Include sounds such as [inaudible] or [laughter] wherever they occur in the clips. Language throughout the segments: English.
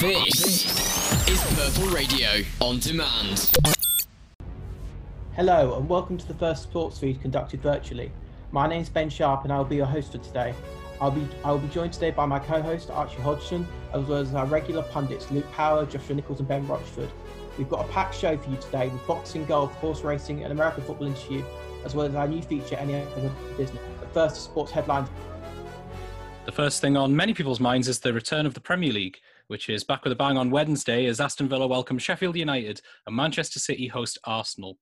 This is Purple Radio on demand. Hello and welcome to the first sports feed conducted virtually. My name is Ben Sharp and I will be your host for today. I'll be I will be joined today by my co-host Archie Hodgson, as well as our regular pundits Luke Power, Joshua Nichols, and Ben Rochford. We've got a packed show for you today with boxing, golf, horse racing, and American football interview, as well as our new feature, Any Other Business. But first, sports headlines. The first thing on many people's minds is the return of the Premier League, which is back with a bang on Wednesday as Aston Villa welcome Sheffield United and Manchester City host Arsenal.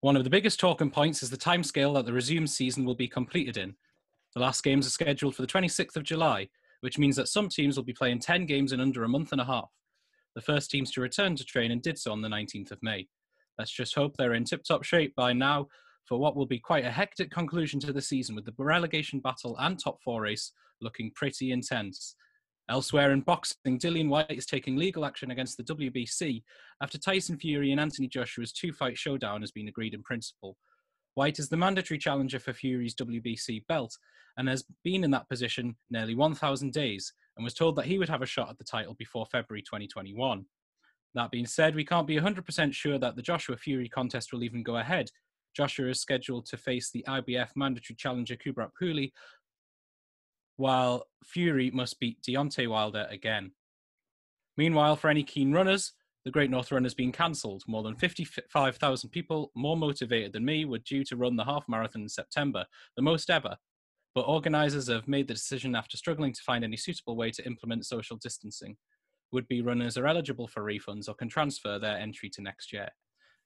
One of the biggest talking points is the timescale that the resumed season will be completed in. The last games are scheduled for the 26th of July, which means that some teams will be playing 10 games in under a month and a half. The first teams to return to training did so on the 19th of May. Let's just hope they're in tip top shape by now for what will be quite a hectic conclusion to the season with the relegation battle and top four race looking pretty intense. Elsewhere in boxing, Dillian Whyte is taking legal action against the WBC after Tyson Fury and Anthony Joshua's two fight showdown has been agreed in principle. White is the mandatory challenger for Fury's WBC belt and has been in that position nearly 1,000 days and was told that he would have a shot at the title before February 2021. That being said, we can't be 100% sure that the Joshua Fury contest will even go ahead Joshua is scheduled to face the IBF mandatory challenger Kubrat Pulev, while Fury must beat Deontay Wilder again. Meanwhile, for any keen runners, the Great North Run has been cancelled. More than 55,000 people, more motivated than me, were due to run the half marathon in September, the most ever. But organisers have made the decision after struggling to find any suitable way to implement social distancing. Would be runners are eligible for refunds or can transfer their entry to next year.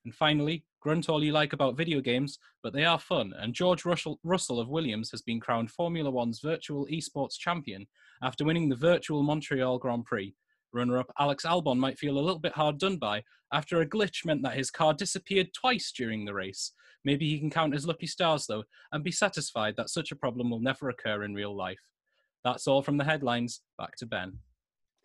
And finally, grunt all you like about video games, but they are fun, and George Russell, Russell of Williams has been crowned Formula One's virtual esports champion after winning the virtual Montreal Grand Prix. Runner up Alex Albon might feel a little bit hard done by after a glitch meant that his car disappeared twice during the race. Maybe he can count his lucky stars though and be satisfied that such a problem will never occur in real life. That's all from the headlines. Back to Ben.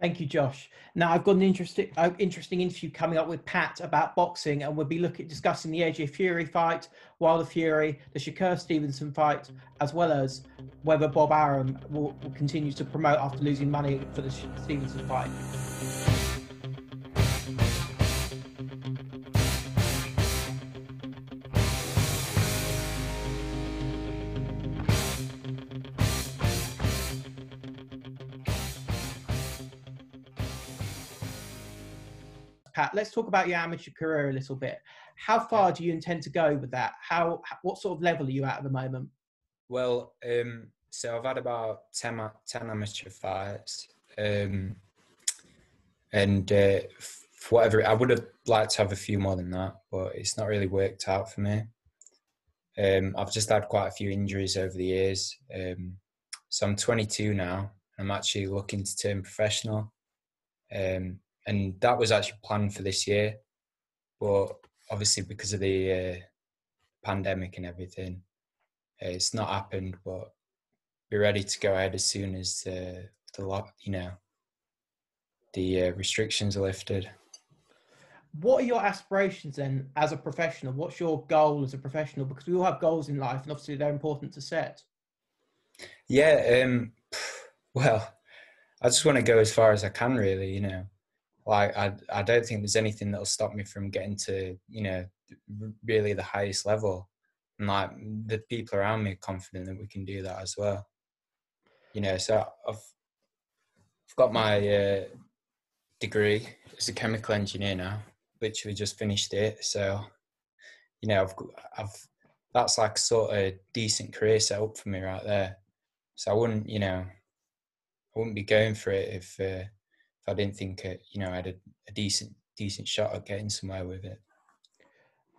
Thank you, Josh. Now I've got an interesting, uh, interesting interview coming up with Pat about boxing, and we'll be looking discussing the AJ Fury fight, Wilder Fury, the Shakur Stevenson fight, as well as whether Bob Arum will, will continue to promote after losing money for the Stevenson fight. Let's talk about your amateur career a little bit. How far do you intend to go with that? How, what sort of level are you at at the moment? Well, um, so I've had about 10, 10 amateur fights. Um, and uh, for whatever, I would have liked to have a few more than that, but it's not really worked out for me. Um, I've just had quite a few injuries over the years. Um, so I'm 22 now. I'm actually looking to turn professional. Um, and that was actually planned for this year, but obviously because of the uh, pandemic and everything, uh, it's not happened. But be ready to go ahead as soon as uh, the lock, you know, the uh, restrictions are lifted. What are your aspirations then as a professional? What's your goal as a professional? Because we all have goals in life, and obviously they're important to set. Yeah, um, [sighs] well, I just want to go as far as I can, really. You know, like I, I don't think there's anything that'll stop me from getting to you know really the highest level. And like the people around me are confident that we can do that as well. You know so i've i've got my uh, degree as a chemical engineer now literally just finished it. So you know i've i've that's like sort of decent career set up for me right there. So i wouldn't you know i wouldn't be going for it if uh, if I didn't think it, you know, I had a, a decent decent shot at getting somewhere with it.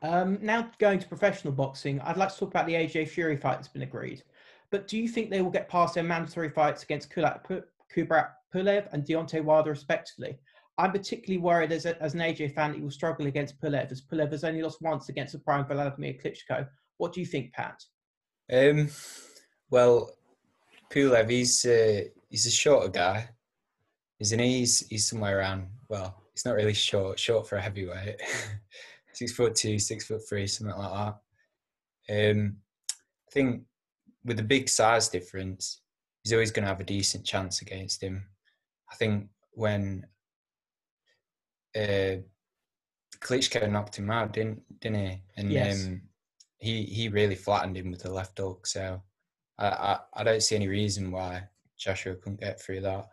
Um, now going to professional boxing, I'd like to talk about the AJ Fury fight that's been agreed. But do you think they will get past their mandatory fights against Kubrat Pulev and Deontay Wilder, respectively? I'm particularly worried as, a, as an AJ fan that he will struggle against Pulev, as Pulev has only lost once against the prime Vladimir Klitschko. What do you think, Pat? Um, well, Pulev, he's uh, he's a shorter guy, isn't he? He's, he's somewhere around, well, he's not really short, short for a heavyweight. [laughs] six foot two, six foot three, something like that. Um, I think with the big size difference, he's always going to have a decent chance against him. I think when uh, Klitschko knocked him out, didn't didn't he? And Yes. um, he he really flattened him with the left hook. So I, I I don't see any reason why Joshua couldn't get through that.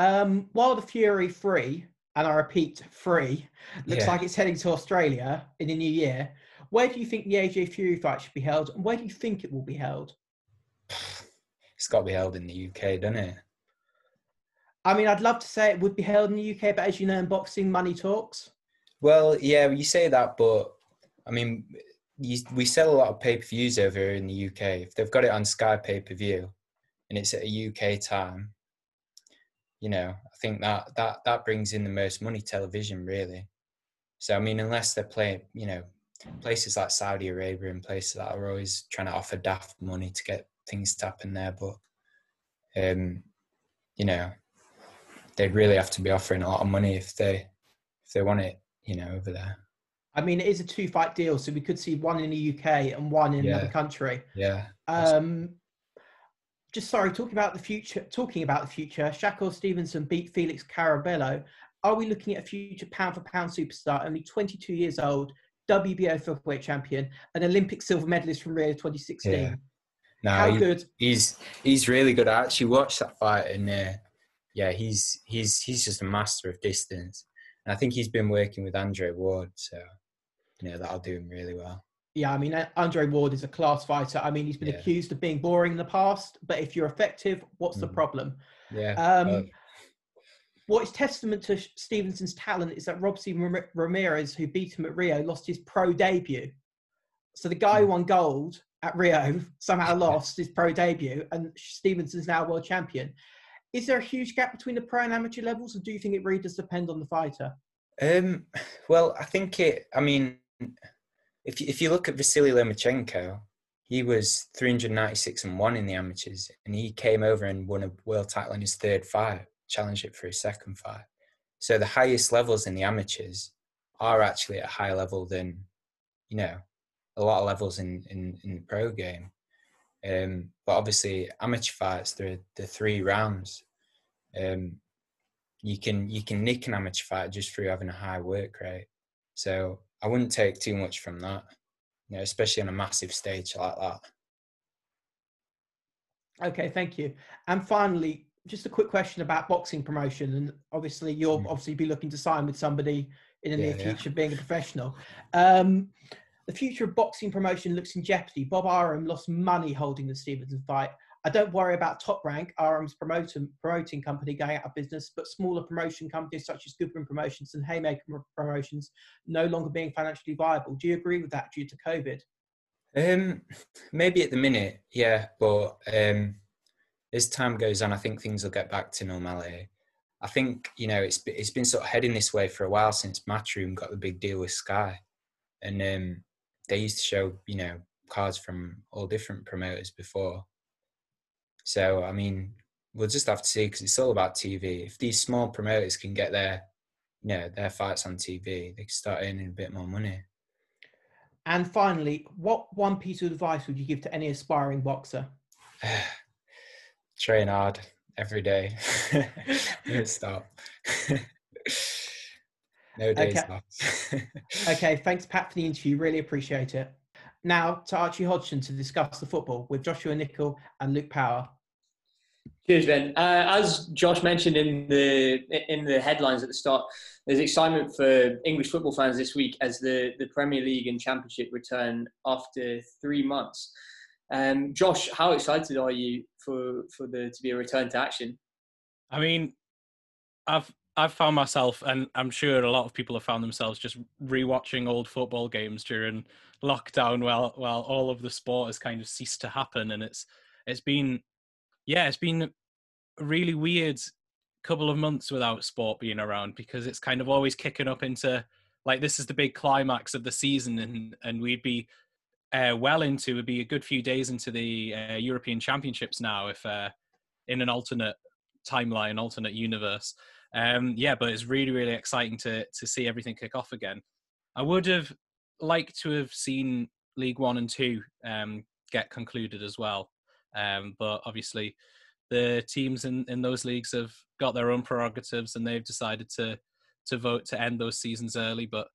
Um, the Fury 3, and I repeat, 3, looks Yeah. like it's heading to Australia in the new year. Where do you think the AJ Fury fight should be held, and where do you think it will be held? [sighs] It's got to be held in the UK, doesn't it? I mean, I'd love to say it would be held in the UK, but as you know, in boxing, money talks. Well, yeah, you say that, but I mean, you, we sell a lot of pay per views over here in the UK. If they've got it on Sky pay per view, and it's at a UK time, you know, I think that that that brings in the most money television, really. So I mean, unless they're playing, you know, places like Saudi Arabia and places that are always trying to offer daft money to get things to happen there, but um, you know, they'd really have to be offering a lot of money if they if they want it, you know, over there. I mean, it is a two fight deal, so we could see one in the UK and one in another country. Yeah. Um, just sorry, talking about the future. Talking about the future, Shakur Stevenson beat Felix Caraballo. Are we looking at a future pound for pound superstar? Only 22 years old, WBO featherweight champion, an Olympic silver medalist from Rio 2016. Yeah. No, How he- good? he's he's really good. I actually watched that fight, and uh, yeah, he's he's he's just a master of distance. And I think he's been working with Andre Ward, so you know that'll do him really well. Yeah, I mean, uh, Andre Ward is a class fighter. I mean, he's been Yeah. accused of being boring in the past, but if you're effective, what's the Mm. problem? Yeah. Um, well, What is testament to Stevenson's talent is that Robson Ram- Ramirez, who beat him at Rio, lost his pro debut. So the guy who Hmm. won gold at Rio somehow [laughs] lost his pro debut, and Stevenson's now world champion. Is there a huge gap between the pro and amateur levels, or do you think it really does depend on the fighter? Um, well, I think it. I mean, if you, if you look at Vasily Lomachenko, he was 396 and one in the amateurs, and he came over and won a world title in his third fight, challenged it for his second fight. So the highest levels in the amateurs are actually at a higher level than, you know, a lot of levels in in, in the pro game. Um, but obviously, amateur fights, they're the three rounds. Um, you can you can nick an amateur fight just through having a high work rate. So I wouldn't take too much from that, you know, especially on a massive stage like that. Okay, thank you. And finally, just a quick question about boxing promotion. And obviously, you'll Mm. obviously be looking to sign with somebody in the near Yeah, yeah. future, being a professional. Um, the future of boxing promotion looks in jeopardy. Bob Arum lost money holding the Stevenson fight. I don't worry about Top Rank, Arum's promoting promoting company going out of business, but smaller promotion companies such as Goodwin Promotions and Haymaker Promotions no longer being financially viable. Do you agree with that due to COVID? Um, maybe at the minute, yeah, but um, as time goes on, I think things will get back to normality. I think you know it's it's been sort of heading this way for a while since Matchroom got the big deal with Sky, and um, they used to show you know cards from all different promoters before. So I mean, we'll just have to see because it's all about TV. If these small promoters can get their you know their fights on TV, they can start earning a bit more money. And finally, what one piece of advice would you give to any aspiring boxer? [sighs] train hard every day. [laughs] Don't stop. [laughs] no days Okay. off. [laughs] Okay, thanks, Pat, for the interview. Really appreciate it. Now to Archie Hodgson to discuss the football with Joshua Nichols and Luke Power. Cheers, Ben. Uh, as Josh mentioned in the in the headlines at the start, there's excitement for English football fans this week as the, the Premier League and Championship return after three months. Um, Josh, how excited are you for for the to be a return to action? I mean, I've I've found myself, and I'm sure a lot of people have found themselves just rewatching old football games during lockdown, while while all of the sport has kind of ceased to happen, and it's it's been, yeah, it's been a really weird couple of months without sport being around because it's kind of always kicking up into like this is the big climax of the season, and and we'd be uh, well into would be a good few days into the uh, European Championships now, if uh, in an alternate timeline, alternate universe. Um, yeah, but it's really, really exciting to to see everything kick off again. I would have liked to have seen League One and Two um, get concluded as well, um, but obviously the teams in, in those leagues have got their own prerogatives and they've decided to to vote to end those seasons early. But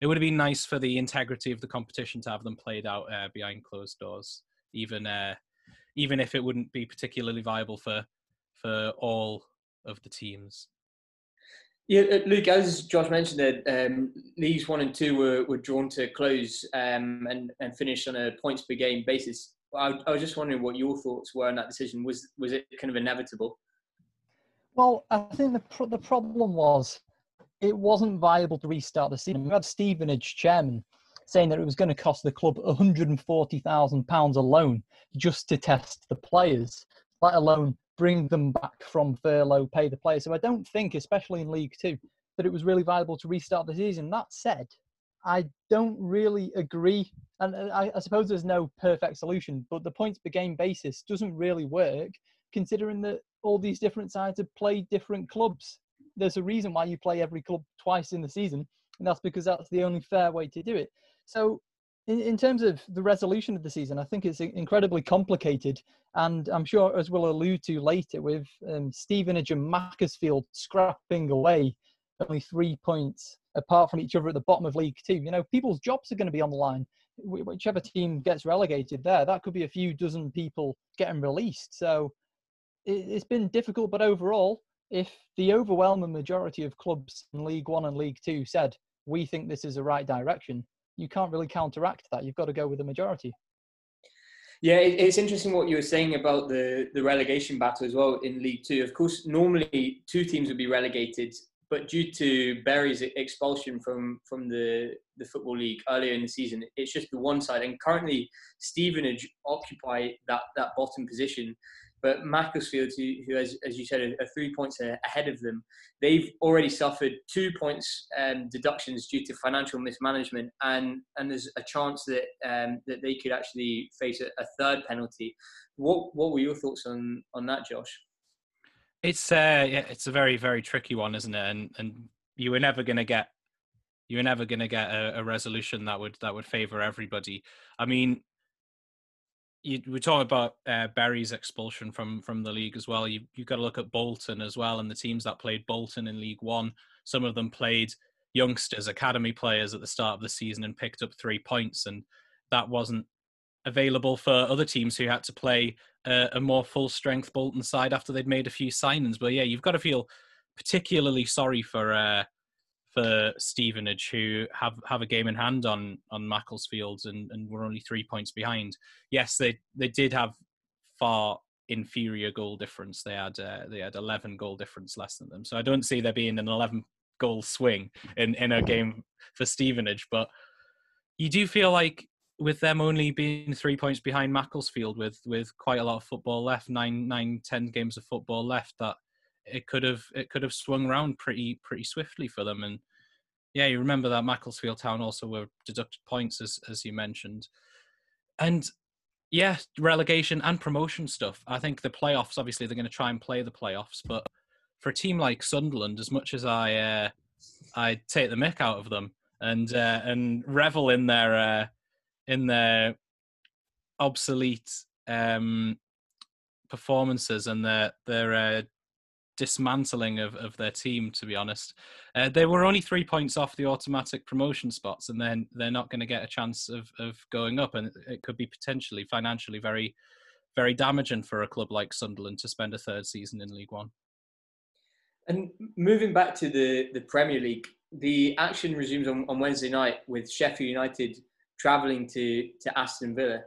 it would have been nice for the integrity of the competition to have them played out uh, behind closed doors, even uh, even if it wouldn't be particularly viable for for all of the teams. Yeah, uh, Luke, as Josh mentioned, that um, leagues one and two were, were drawn to close um, and and finish on a points per game basis. I, I, was just wondering what your thoughts were on that decision. Was was it kind of inevitable? Well, I think the the problem was it wasn't viable to restart the season. We had Stevenage chairman saying that it was going to cost the club 140,000 pounds alone just to test the players, let alone bring them back from furlough, pay the players. So I don't think, especially in League Two, that it was really viable to restart the season. That said, I don't really agree, and uh, I, I suppose there's no perfect solution, but the points per game basis doesn't really work, considering that all these different sides have played different clubs. There's a reason why you play every club twice in the season, and that's because that's the only fair way to do it. So in, in terms of the resolution of the season, I think it's incredibly complicated. And I'm sure, as we'll allude to later, with um, Stevenage and Macclesfield scrapping away only three points apart from each other at the bottom of League Two, you know, people's jobs are going to be on the line. Whichever team gets relegated there, that could be a few dozen people getting released. So it's been difficult, but overall, if the overwhelming majority of clubs in League One and League Two said, we think this is the right direction, you can't really counteract that. You've got to go with the majority. Yeah, it's interesting what you were saying about the, the relegation battle as well in League Two. Of course, normally two teams would be relegated, but due to Bury's expulsion from, from the, the Football League earlier in the season, it's just the one side. And currently, Stevenage occupy that, that bottom position. But Macclesfield, who, who as, as you said, are three points ahead of them, they've already suffered two points um, deductions due to financial mismanagement, and, and there's a chance that um, that they could actually face a, a, third penalty. What what were your thoughts on on that, Josh? It's uh, yeah, it's a very very tricky one, isn't it? And and you were never going to get you were never going to get a, a resolution that would that would favour everybody. I mean, you, we talk about uh, Bury's expulsion from from the league as well. You you've got to look at Bolton as well, and the teams that played Bolton in League One. Some of them played youngsters, academy players at the start of the season, and picked up three points, and that wasn't available for other teams who had to play uh, a more full strength Bolton side after they'd made a few signings. But yeah, you've got to feel particularly sorry for uh, for Stevenage, who have, have a game in hand on on Macclesfield and, and were only three points behind. Yes, they they did have far inferior goal difference. They had uh, they had eleven goal difference less than them. So I don't see there being an eleven goal swing in in a game for Stevenage. But you do feel like with them only being three points behind Macclesfield, with with quite a lot of football left, nine nine ten games of football left, that it could have it could have swung around pretty pretty swiftly for them. And yeah, you remember that Macclesfield Town also were deducted points as as you mentioned, and yeah, relegation and promotion stuff. I think the playoffs obviously they're going to try and play the playoffs, but for a team like Sunderland, as much as I uh, I take the mick out of them and uh, and revel in their uh, in their obsolete um, performances and their their uh, dismantling of, of their team, to be honest. Uh, they were only three points off the automatic promotion spots, and then they're not going to get a chance of, of going up. And it could be potentially financially very, very damaging for a club like Sunderland to spend a third season in League One. And moving back to the, the Premier League, the action resumes on, on Wednesday night with Sheffield United travelling to, to Aston Villa.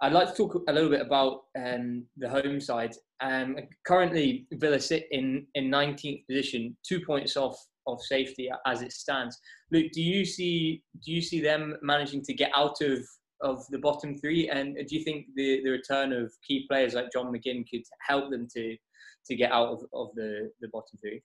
I'd like to talk a little bit about um, the home side. Um, currently, Villa sit in, in 19th position, two points off of safety as it stands. Luke, do you see do you see them managing to get out of, of the bottom three? And do you think the, the return of key players like John McGinn could help them to to get out of, of the, the bottom three?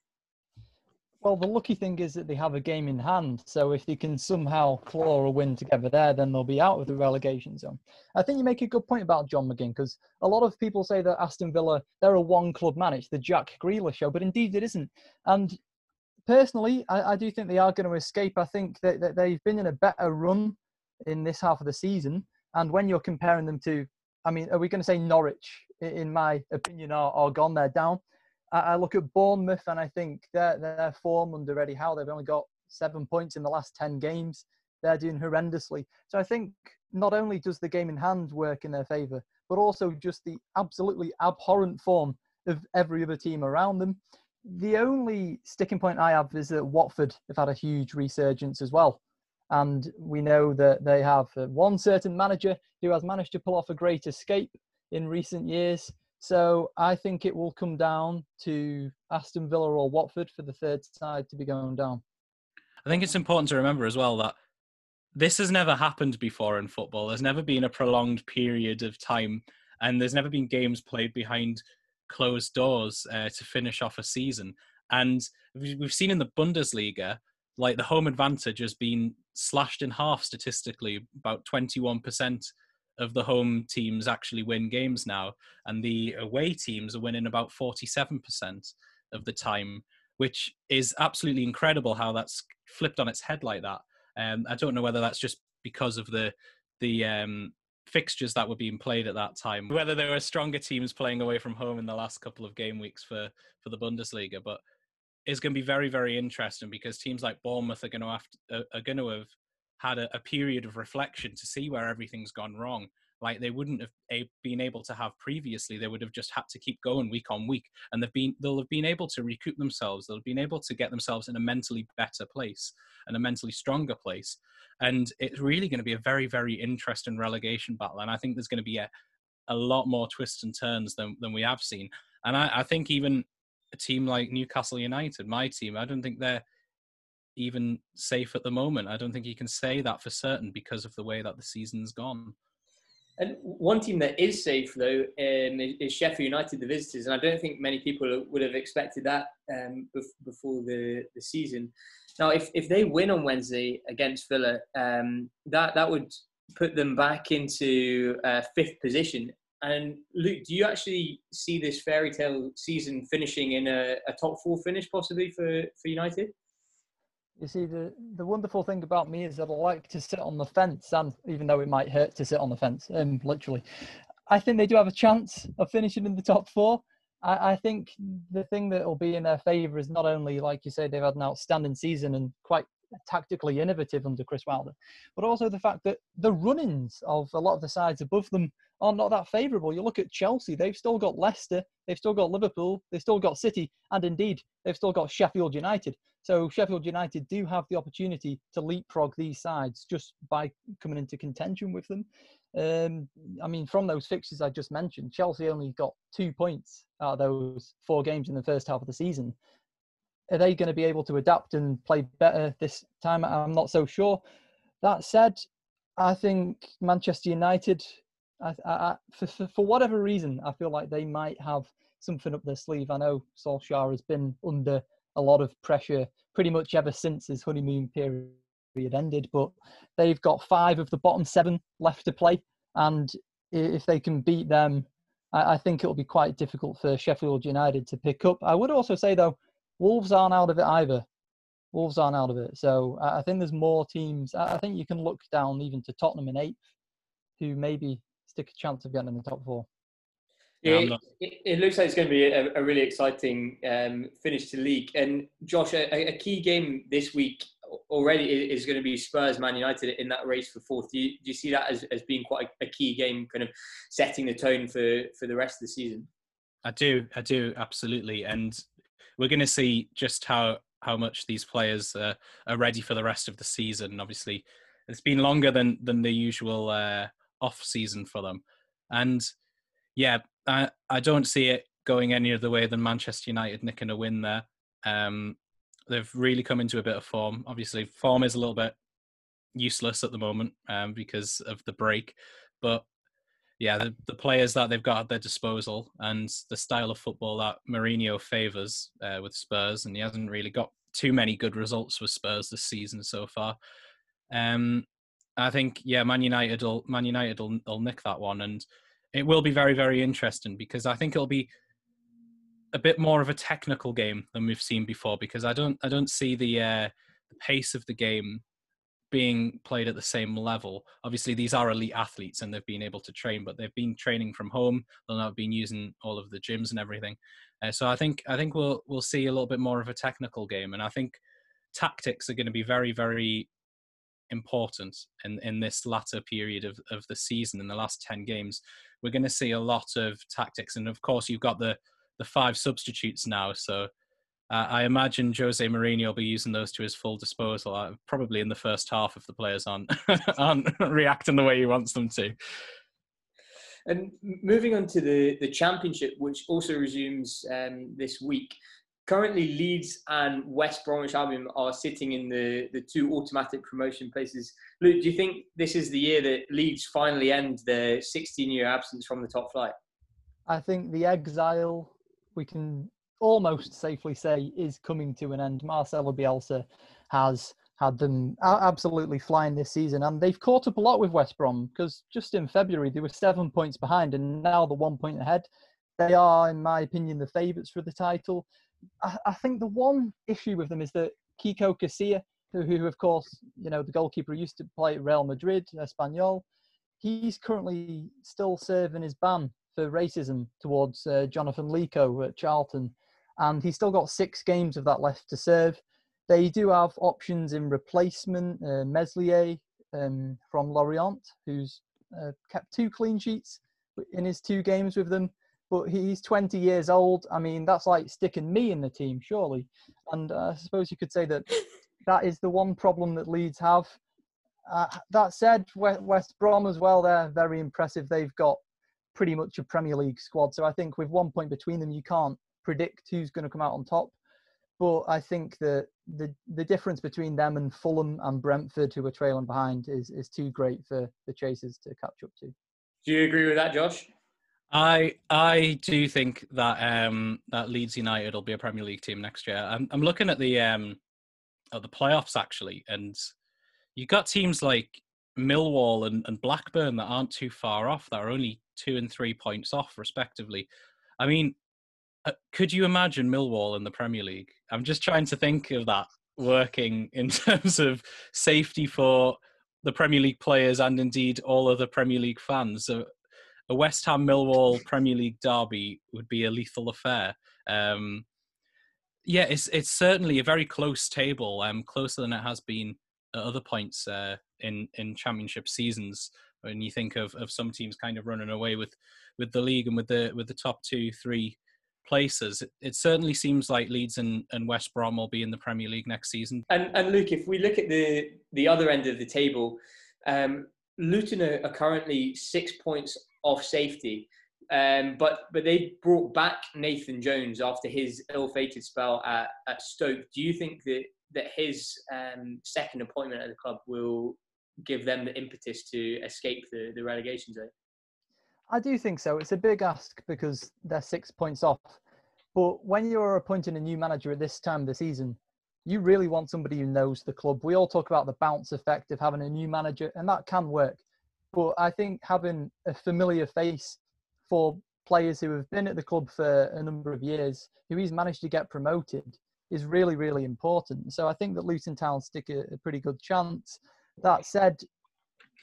Well, the lucky thing is that they have a game in hand. So if they can somehow claw a win together there, then they'll be out of the relegation zone. I think you make a good point about John McGinn because a lot of people say that Aston Villa, they're a one club man. It's the Jack Grealish show, but indeed it isn't. And personally, I, I do think they are going to escape. I think that, that they've been in a better run in this half of the season. And when you're comparing them to I mean, are we going to say Norwich, in my opinion, are, are gone? They're down. I, look at Bournemouth and I think their their form under Eddie Howe, they've only got seven points in the last ten games. They're doing horrendously. So I think not only does the game in hand work in their favour, but also just the absolutely abhorrent form of every other team around them. The only sticking point I have is that Watford have had a huge resurgence as well. And we know that they have one certain manager who has managed to pull off a great escape in recent years. So I think it will come down to Aston Villa or Watford for the third side to be going down. I think it's important to remember as well that this has never happened before in football. There's never been a prolonged period of time, and there's never been games played behind closed doors uh, to finish off a season. And we've seen in the Bundesliga, like the home advantage has been slashed in half statistically. About 21% of the home teams actually win games now, and the away teams are winning about 47% of the time, which is absolutely incredible how that's flipped on its head like that. Um, I don't know whether that's just because of the the um, fixtures that were being played at that time, whether there were stronger teams playing away from home in the last couple of game weeks for for the Bundesliga, but it's going to be very very interesting because teams like Bournemouth are going to have to, are going to have had a, a period of reflection to see where everything's gone wrong like they wouldn't have been able to have previously. They would have just had to keep going week on week, and they've been they'll have been able to recoup themselves. They'll have been able to get themselves in a mentally better place and a mentally stronger place. And it's really going to be a very very interesting relegation battle. And I think there's going to be a a lot more twists and turns than than we have seen. And I, I think even a team like Newcastle United, my team, I don't think they're even safe at the moment. I don't think you can say that for certain because of the way that the season's gone. And one team that is safe, though, um, is Sheffield United, the visitors. And I don't think many people would have expected that um, before the, the season. Now, if, if they win on Wednesday against Villa, um, that, that would put them back into uh, fifth position. And Luke, do you actually see this fairy tale season finishing in a, a top four finish, possibly for, for United? You see, the, the wonderful thing about me is that I like to sit on the fence, and even though it might hurt to sit on the fence, um, literally, I think they do have a chance of finishing in the top four. I, I think the thing that will be in their favour is not only, like you say, they've had an outstanding season and quite tactically innovative under Chris Wilder, but also the fact that the run-ins of a lot of the sides above them are not that favourable. You look at Chelsea; they've still got Leicester, they've still got Liverpool, they've still got City, and indeed they've still got Sheffield United. So Sheffield United do have the opportunity to leapfrog these sides just by coming into contention with them. Um, I mean, from those fixtures I just mentioned, Chelsea only got two points out of those four games in the first half of the season. Are they going to be able to adapt and play better this time? I'm not so sure. That said, I think Manchester United, I, I, for, for whatever reason, I feel like they might have something up their sleeve. I know Solskjaer has been under a lot of pressure pretty much ever since his honeymoon period ended. But they've got five of the bottom seven left to play, and if they can beat them, I, think it'll be quite difficult for Sheffield United to pick up. I would also say though, Wolves aren't out of it either. Wolves aren't out of it, so I think there's more teams. I think you can look down even to Tottenham in eighth, who maybe stick a chance of getting in the top four. It, it, it, looks like it's going to be a, a really exciting um, finish to league. And Josh, a, a, key game this week already is going to be Spurs Man United in that race for fourth. Do you, do you see that as, as being quite a, a, key game, kind of setting the tone for, for the rest of the season? I do, I do, absolutely. And we're going to see just how, how much these players uh, are ready for the rest of the season. Obviously, it's been longer than, than the usual uh, off season for them. And yeah, I, I don't see it going any other way than Manchester United nicking a win there. Um, they've really come into a bit of form. Obviously, form is a little bit useless at the moment um, because of the break, but yeah, the, the players that they've got at their disposal and the style of football that Mourinho favours uh, with Spurs, and he hasn't really got too many good results with Spurs this season so far. Um, I think yeah, Man United will Man United will, will nick that one, and it will be very very interesting because I think it'll be a bit more of a technical game than we've seen before because I don't I don't see the uh, the pace of the game being played at the same level. Obviously, these are elite athletes and they've been able to train, but they've been training from home. They'll not been using all of the gyms and everything. Uh, so I think I think we'll we'll see a little bit more of a technical game, and I think tactics are going to be very very important in in this latter period of of the season. In the last ten games, we're going to see a lot of tactics, and of course you've got the the five substitutes now, so uh, I imagine Jose Mourinho will be using those to his full disposal, uh, probably in the first half if the players aren't [laughs] aren't reacting the way he wants them to. And moving on to the, the championship, which also resumes um, this week. Currently, Leeds and West Bromwich Albion are sitting in the, the two automatic promotion places. Luke, do you think this is the year that Leeds finally end their 16 year absence from the top flight? I think the exile we can almost safely say is coming to an end. Marcelo Bielsa has had them absolutely flying this season, and they've caught up a lot with West Brom because just in February they were seven points behind, and now they're one point ahead. They are, in my opinion, the favourites for the title. I, think the one issue with them is that Kiko Casilla, who, who, of course, you know, the goalkeeper used to play at Real Madrid, Espanyol, he's currently still serving his ban for racism towards uh, Jonathan Leko at Charlton and he's still got six games of that left to serve. They do have options in replacement. Uh, Meslier um, from Lorient, who's uh, kept two clean sheets in his two games with them, but he's 20 years old. I mean, that's like sticking me in the team, surely. And uh, I suppose you could say that [laughs] that is the one problem that Leeds have. Uh, that said, West Brom as well, they're very impressive. They've got pretty much a Premier League squad. So I think with one point between them, you can't predict who's going to come out on top. But I think that the the difference between them and Fulham and Brentford, who are trailing behind, is is too great for the Chasers to catch up to. Do you agree with that, Josh? I I do think that um, that Leeds United will be a Premier League team next year. I'm I'm looking at the um, at the playoffs actually, and you've got teams like Millwall and, and Blackburn that aren't too far off. That are only two and three points off, respectively. I mean, uh, could you imagine Millwall in the Premier League? I'm just trying to think of that working [laughs] in terms of safety for the Premier League players and indeed all other Premier League fans. So a West Ham Millwall Premier League derby would be a lethal affair. Um, yeah, it's it's certainly a very close table, um, closer than it has been at other points uh, in in Championship seasons. When you think of, of some teams kind of running away with, with the league and with the with the top two, three places. It, certainly seems like Leeds and, and West Brom will be in the Premier League next season. And, and Luke, if we look at the, the other end of the table, um, Luton are, are, currently six points off safety. Um, but but they brought back Nathan Jones after his ill-fated spell at, at Stoke. Do you think that that his um, second appointment at the club will give them the impetus to escape the, the relegation zone? I do think so. It's a big ask because they're six points off. But when you're appointing a new manager at this time of the season, you really want somebody who knows the club. We all talk about the bounce effect of having a new manager, and that can work. But I think having a familiar face for players who have been at the club for a number of years, who he's managed to get promoted, is really, really important. So I think that Luton Town stick a, a pretty good chance. That said,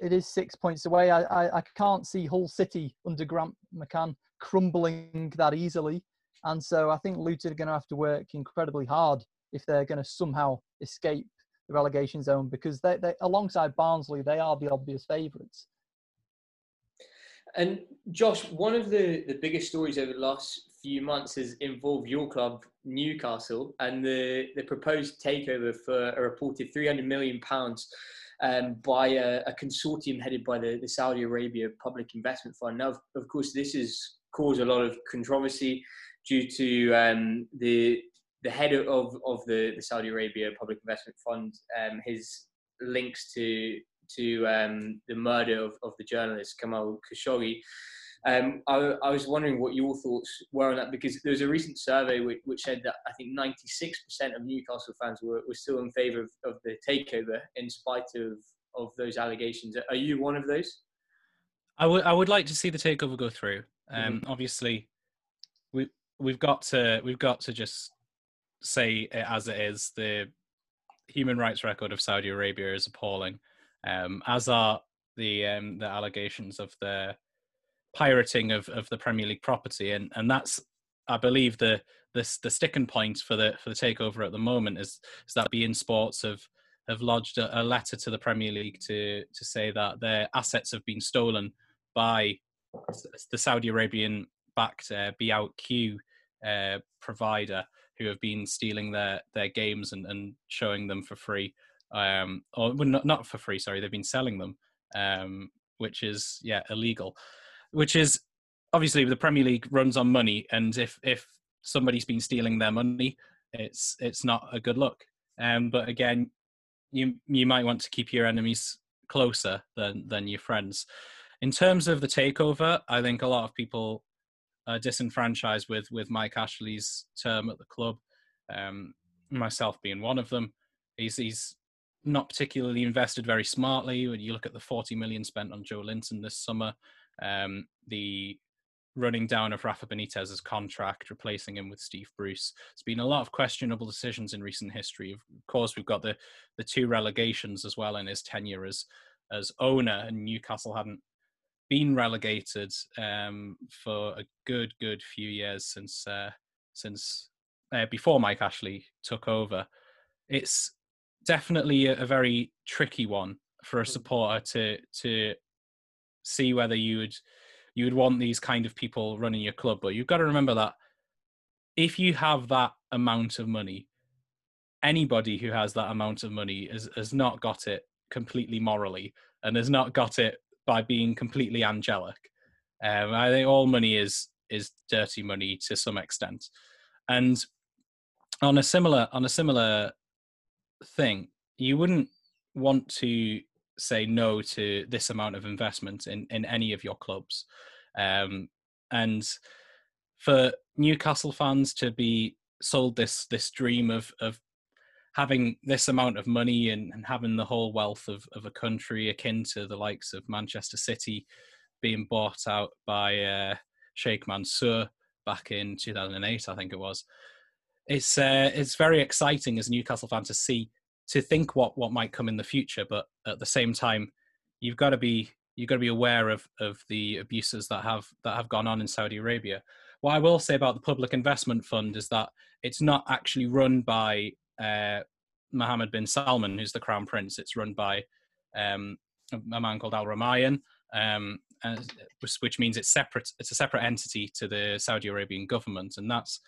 it is six points away. I, I, I can't see Hull City under Grant McCann crumbling that easily. And so I think Luton are going to have to work incredibly hard if they're going to somehow escape the relegation zone because they, they alongside Barnsley, they are the obvious favourites. And Josh, one of the, the biggest stories over the last few months has involved your club, Newcastle, and the, the proposed takeover for a reported £300 million um, by a, a, consortium headed by the, the, Saudi Arabia Public Investment Fund. Now, of, of, course, this has caused a lot of controversy due to um, the the head of, of the, the Saudi Arabia Public Investment Fund, um, his links to to um, the murder of, of the journalist Jamal Khashoggi. Um, I, I, was wondering what your thoughts were on that because there was a recent survey which, which said that I think 96% of Newcastle fans were, were still in favour of, of, the takeover in spite of, of those allegations. Are you one of those? I would I would like to see the takeover go through. Um, mm-hmm. Obviously, we we've got to we've got to just say it as it is. The human rights record of Saudi Arabia is appalling, um, as are the um, the allegations of the pirating of, of the Premier League property, and and that's I believe the the the sticking point for the for the takeover at the moment is is that beIN Sports have have lodged a, a letter to the Premier League to to say that their assets have been stolen by the Saudi Arabian backed uh, beoutQ uh, provider who have been stealing their their games and, and showing them for free um, or not, not for free sorry they've been selling them um, which is yeah illegal which is obviously the Premier League runs on money and if if somebody's been stealing their money it's it's not a good look um, but again you you might want to keep your enemies closer than than your friends in terms of the takeover I think a lot of people uh, disenfranchised with with Mike Ashley's term at the club. Um, myself being one of them. He's he's not particularly invested very smartly. When you look at the 40 million spent on Joelinton this summer, um, the running down of Rafa Benitez's contract, replacing him with Steve Bruce. It's been a lot of questionable decisions in recent history. Of course, we've got the the two relegations as well in his tenure as as owner, and Newcastle hadn't been relegated um, for a good, good few years since uh, since uh, before Mike Ashley took over. It's definitely a, a, very tricky one for a mm. supporter to to see whether you would you would want these kind of people running your club. But you've got to remember that if you have that amount of money, anybody who has that amount of money has, has not got it completely morally and has not got it by being completely angelic. Um, I think all money is is dirty money to some extent, and on a similar on a similar thing, you wouldn't want to say no to this amount of investment in in any of your clubs, um, and for Newcastle fans to be sold this this dream of of having this amount of money and, and having the whole wealth of, of a country akin to the likes of Manchester City being bought out by uh, Sheikh Mansour back in 2008, I think it was. It's uh, it's very exciting as a Newcastle fan to see to think what what might come in the future, but at the same time, you've got to be you've got to be aware of of the abuses that have that have gone on in Saudi Arabia. What I will say about the Public Investment Fund is that it's not actually run by uh, Mohammed bin Salman, who's the crown prince. It's run by um, a man called Al Rumayyan, um, which means it's separate. It's a separate entity to the Saudi Arabian government, and that's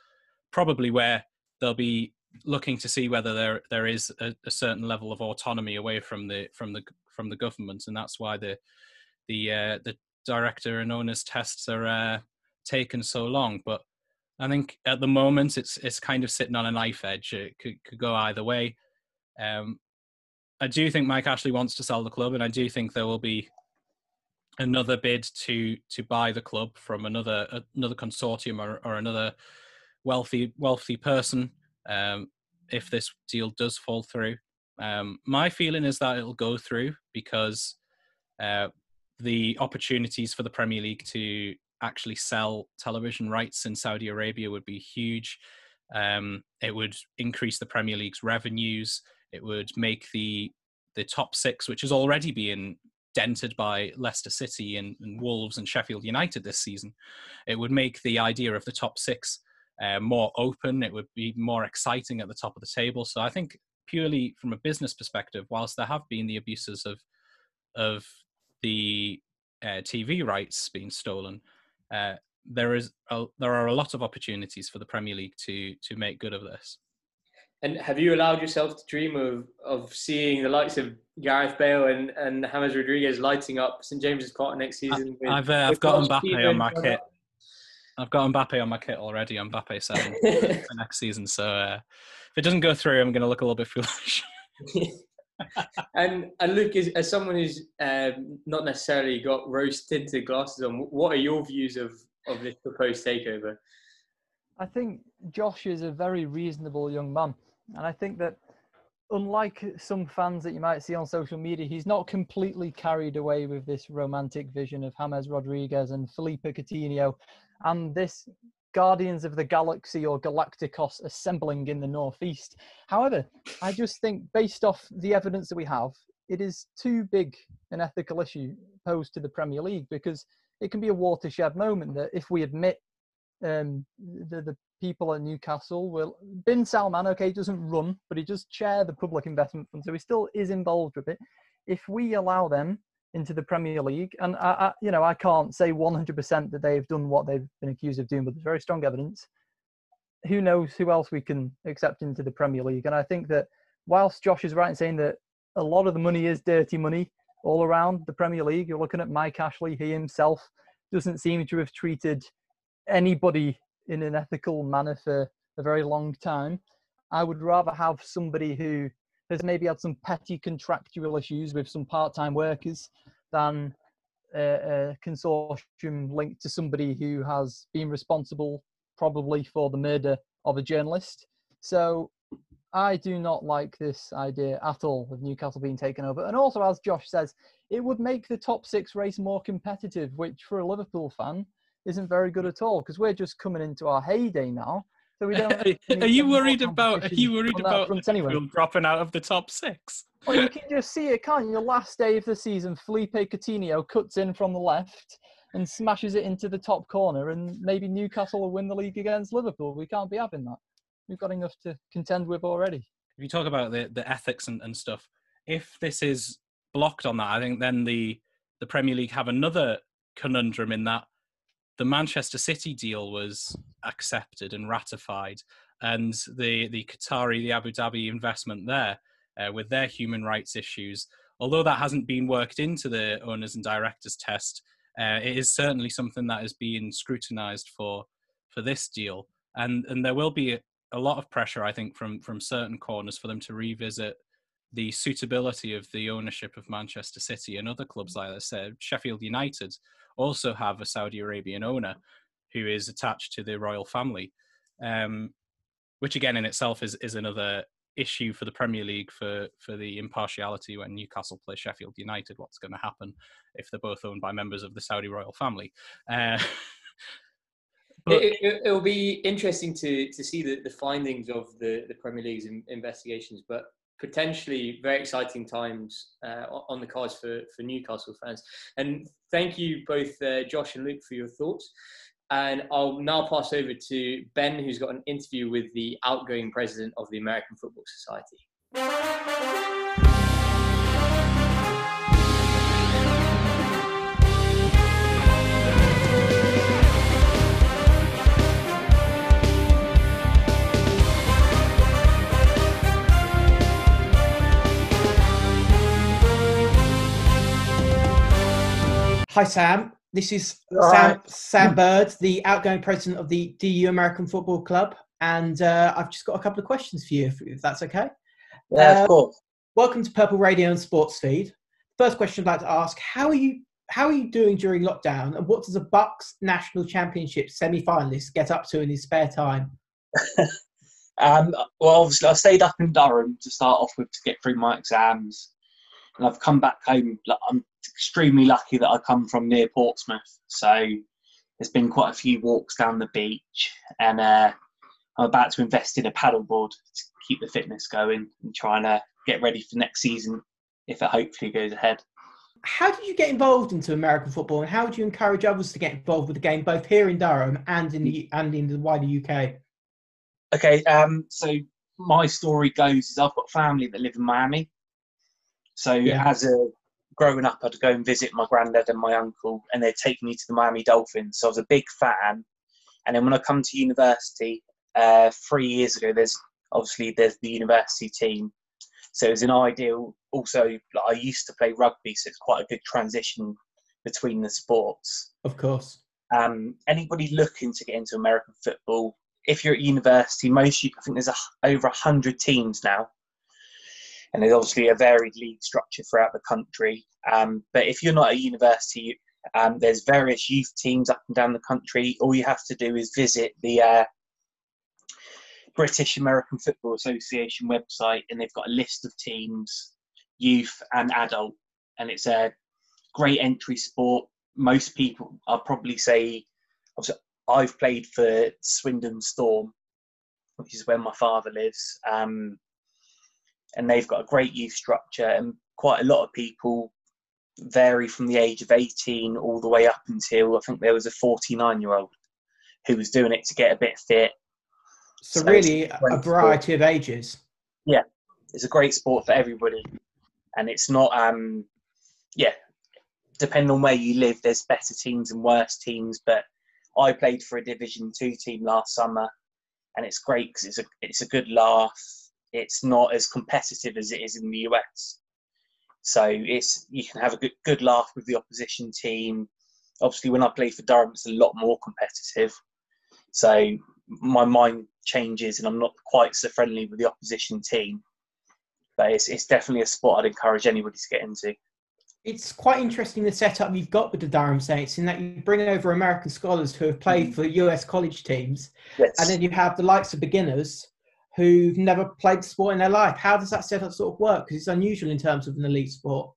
probably where they'll be looking to see whether there there is a, a certain level of autonomy away from the from the from the government, and that's why the the uh, the director and owners tests are uh, taken so long. But I think at the moment it's it's kind of sitting on a knife edge. It could, could go either way. Um, I do think Mike Ashley wants to sell the club, and I do think there will be another bid to to buy the club from another another consortium or, or another wealthy wealthy person um, if this deal does fall through. Um, my feeling is that it'll go through because uh, the opportunities for the Premier League to actually sell television rights in Saudi Arabia would be huge. Um, it would increase the Premier League's revenues. It would make the the top six, which is already being dented by Leicester City and, and Wolves and Sheffield United this season. It would make the idea of the top six uh, more open. It would be more exciting at the top of the table. So I think purely from a business perspective, whilst there have been the abuses of of the uh, TV rights being stolen, uh, there is a, there are a lot of opportunities for the Premier League to to make good of this. And have you allowed yourself to dream of of seeing the likes of Gareth Bale and, and James Rodriguez lighting up St James's Park next season? With, I've uh, I've got Mbappe on my kit. I've got Mbappe on my kit already. Mbappe seven [laughs] for next season. So uh, if it doesn't go through, I'm going to look a little bit foolish. [laughs] [laughs] and and Luke, as, as someone who's um, not necessarily got rose tinted glasses on, what are your views of of this proposed takeover? I think Josh is a very reasonable young man, and I think that unlike some fans that you might see on social media, he's not completely carried away with this romantic vision of James Rodriguez and Philippe Coutinho and this Guardians of the Galaxy or Galacticos assembling in the northeast. However, I just think based off the evidence that we have, it is too big an ethical issue posed to the Premier League because it can be a watershed moment that if we admit um, the, the people at Newcastle will Bin Salman, okay, doesn't run, but he does chair the public investment fund, so he still is involved with it. If we allow them into the Premier League, and I, I you know, I can't say 100% that they've done what they've been accused of doing, but there's very strong evidence. Who knows who else we can accept into the Premier League? And I think that whilst Josh is right in saying that a lot of the money is dirty money all around the Premier League, you're looking at Mike Ashley, he himself doesn't seem to have treated anybody in an ethical manner for a very long time. I would rather have somebody who has maybe had some petty contractual issues with some part-time workers than a, a consortium linked to somebody who has been responsible probably for the murder of a journalist. So I do not like this idea at all of Newcastle being taken over. And also, as Josh says, it would make the top six race more competitive, which for a Liverpool fan isn't very good at all because we're just coming into our heyday now. So we don't. [laughs] are you worried about? Are you worried about anyway? dropping out of the top six? Well, you [laughs] can just see it, can't you? Your last day of the season, Felipe Coutinho cuts in from the left and smashes it into the top corner, and maybe Newcastle will win the league against Liverpool. We can't be having that. We've got enough to contend with already. If you talk about the, the ethics and, and stuff, if this is blocked on that, I think then the the Premier League have another conundrum in that the Manchester City deal was accepted and ratified, and the the Qatari, the Abu Dhabi investment there, uh, with their human rights issues, although that hasn't been worked into the owners and directors test, uh, it is certainly something that is being scrutinised for for this deal, and and there will be a, lot of pressure, I think, from from certain corners for them to revisit the suitability of the ownership of Manchester City and other clubs like I said, Sheffield United also have a Saudi Arabian owner who is attached to the royal family, um, which again in itself is is another issue for the Premier League for for the impartiality when Newcastle play Sheffield United. What's going to happen if they're both owned by members of the Saudi royal family? Uh, [laughs] But, it, will it, be interesting to, to see the, the findings of the, the Premier League's in, investigations. But potentially very exciting times uh, on the cards for, for Newcastle fans. And thank you both, uh, Josh and Luke, for your thoughts. And I'll now pass over to Ben, who's got an interview with the outgoing president of the American Football Society. Hi, Sam. This is All Sam, right. Sam Bird, the outgoing president of the DU American Football Club. And uh, I've just got a couple of questions for you, if, if that's okay. Yeah, uh, of course. Welcome to Purple Radio and Sports Feed. First question I'd like to ask: How are you? How are you doing during lockdown? And what does a BUCS National Championship semi-finalist get up to in his spare time? [laughs] um, well, obviously, I stayed up in Durham to start off with to get through my exams, and I've come back home. like, I'm extremely lucky that I come from near Portsmouth, so there's been quite a few walks down the beach, and uh, I'm about to invest in a paddleboard to keep the fitness going and trying to get ready for next season if it hopefully goes ahead. How did you get involved into American football, and how would you encourage others to get involved with the game, both here in Durham and in the and in the wider UK? Okay, um, so my story goes is I've got family that live in Miami. So yeah. as a growing up, I'd go and visit my granddad and my uncle, and they'd take me to the Miami Dolphins. So I was a big fan. And then when I come to university uh, three years ago, there's obviously there's the university team. So it was an ideal. Also, like, I used to play rugby, so it's quite a good transition between the sports. Of course. Um, anybody looking to get into American football, if you're at university, most I think there's a, over hundred teams now and there's obviously a varied league structure throughout the country. Um, but if you're not at university, um, there's various youth teams up and down the country. All you have to do is visit the uh, British American Football Association website, and they've got a list of teams, youth and adult, and it's a great entry sport. Most people, I'll probably say, I've played for Swindon Storm, which is where my father lives, um, and they've got a great youth structure, and quite a lot of people vary from the age of 18 all the way up until I think there was a 49 year old who was doing it to get a bit fit. So, so really, a variety sport. of ages. Yeah, it's a great sport for everybody, and it's not. Um, yeah, depending on where you live, there's better teams and worse teams. But I played for a Division Two team last summer, and it's great because it's a it's a good laugh. It's not as competitive as it is in the US. So it's you can have a good good laugh with the opposition team. Obviously, when I play for Durham, it's a lot more competitive. So my mind changes, and I'm not quite so friendly with the opposition team. But it's it's definitely a sport I'd encourage anybody to get into. It's quite interesting the setup you've got with the Durham Saints in that you bring over American scholars who have played mm-hmm. for US college teams, yes. and then you have the likes of beginners who've never played sport in their life. How does that setup sort of work? Because it's unusual in terms of an elite sport.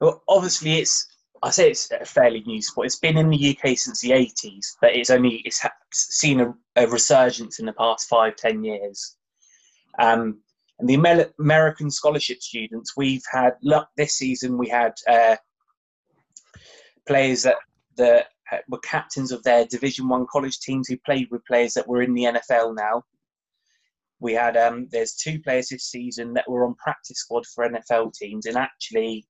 Well, obviously, it's I say it's a fairly new sport. It's been in the UK since the 80s, but it's only it's seen a, a resurgence in the past five ten years. Um, and the American scholarship students, we've had this season. We had uh, players that that were captains of their Division One college teams who played with players that were in the NFL now. We had um, there's two players this season that were on practice squad for NFL teams, and actually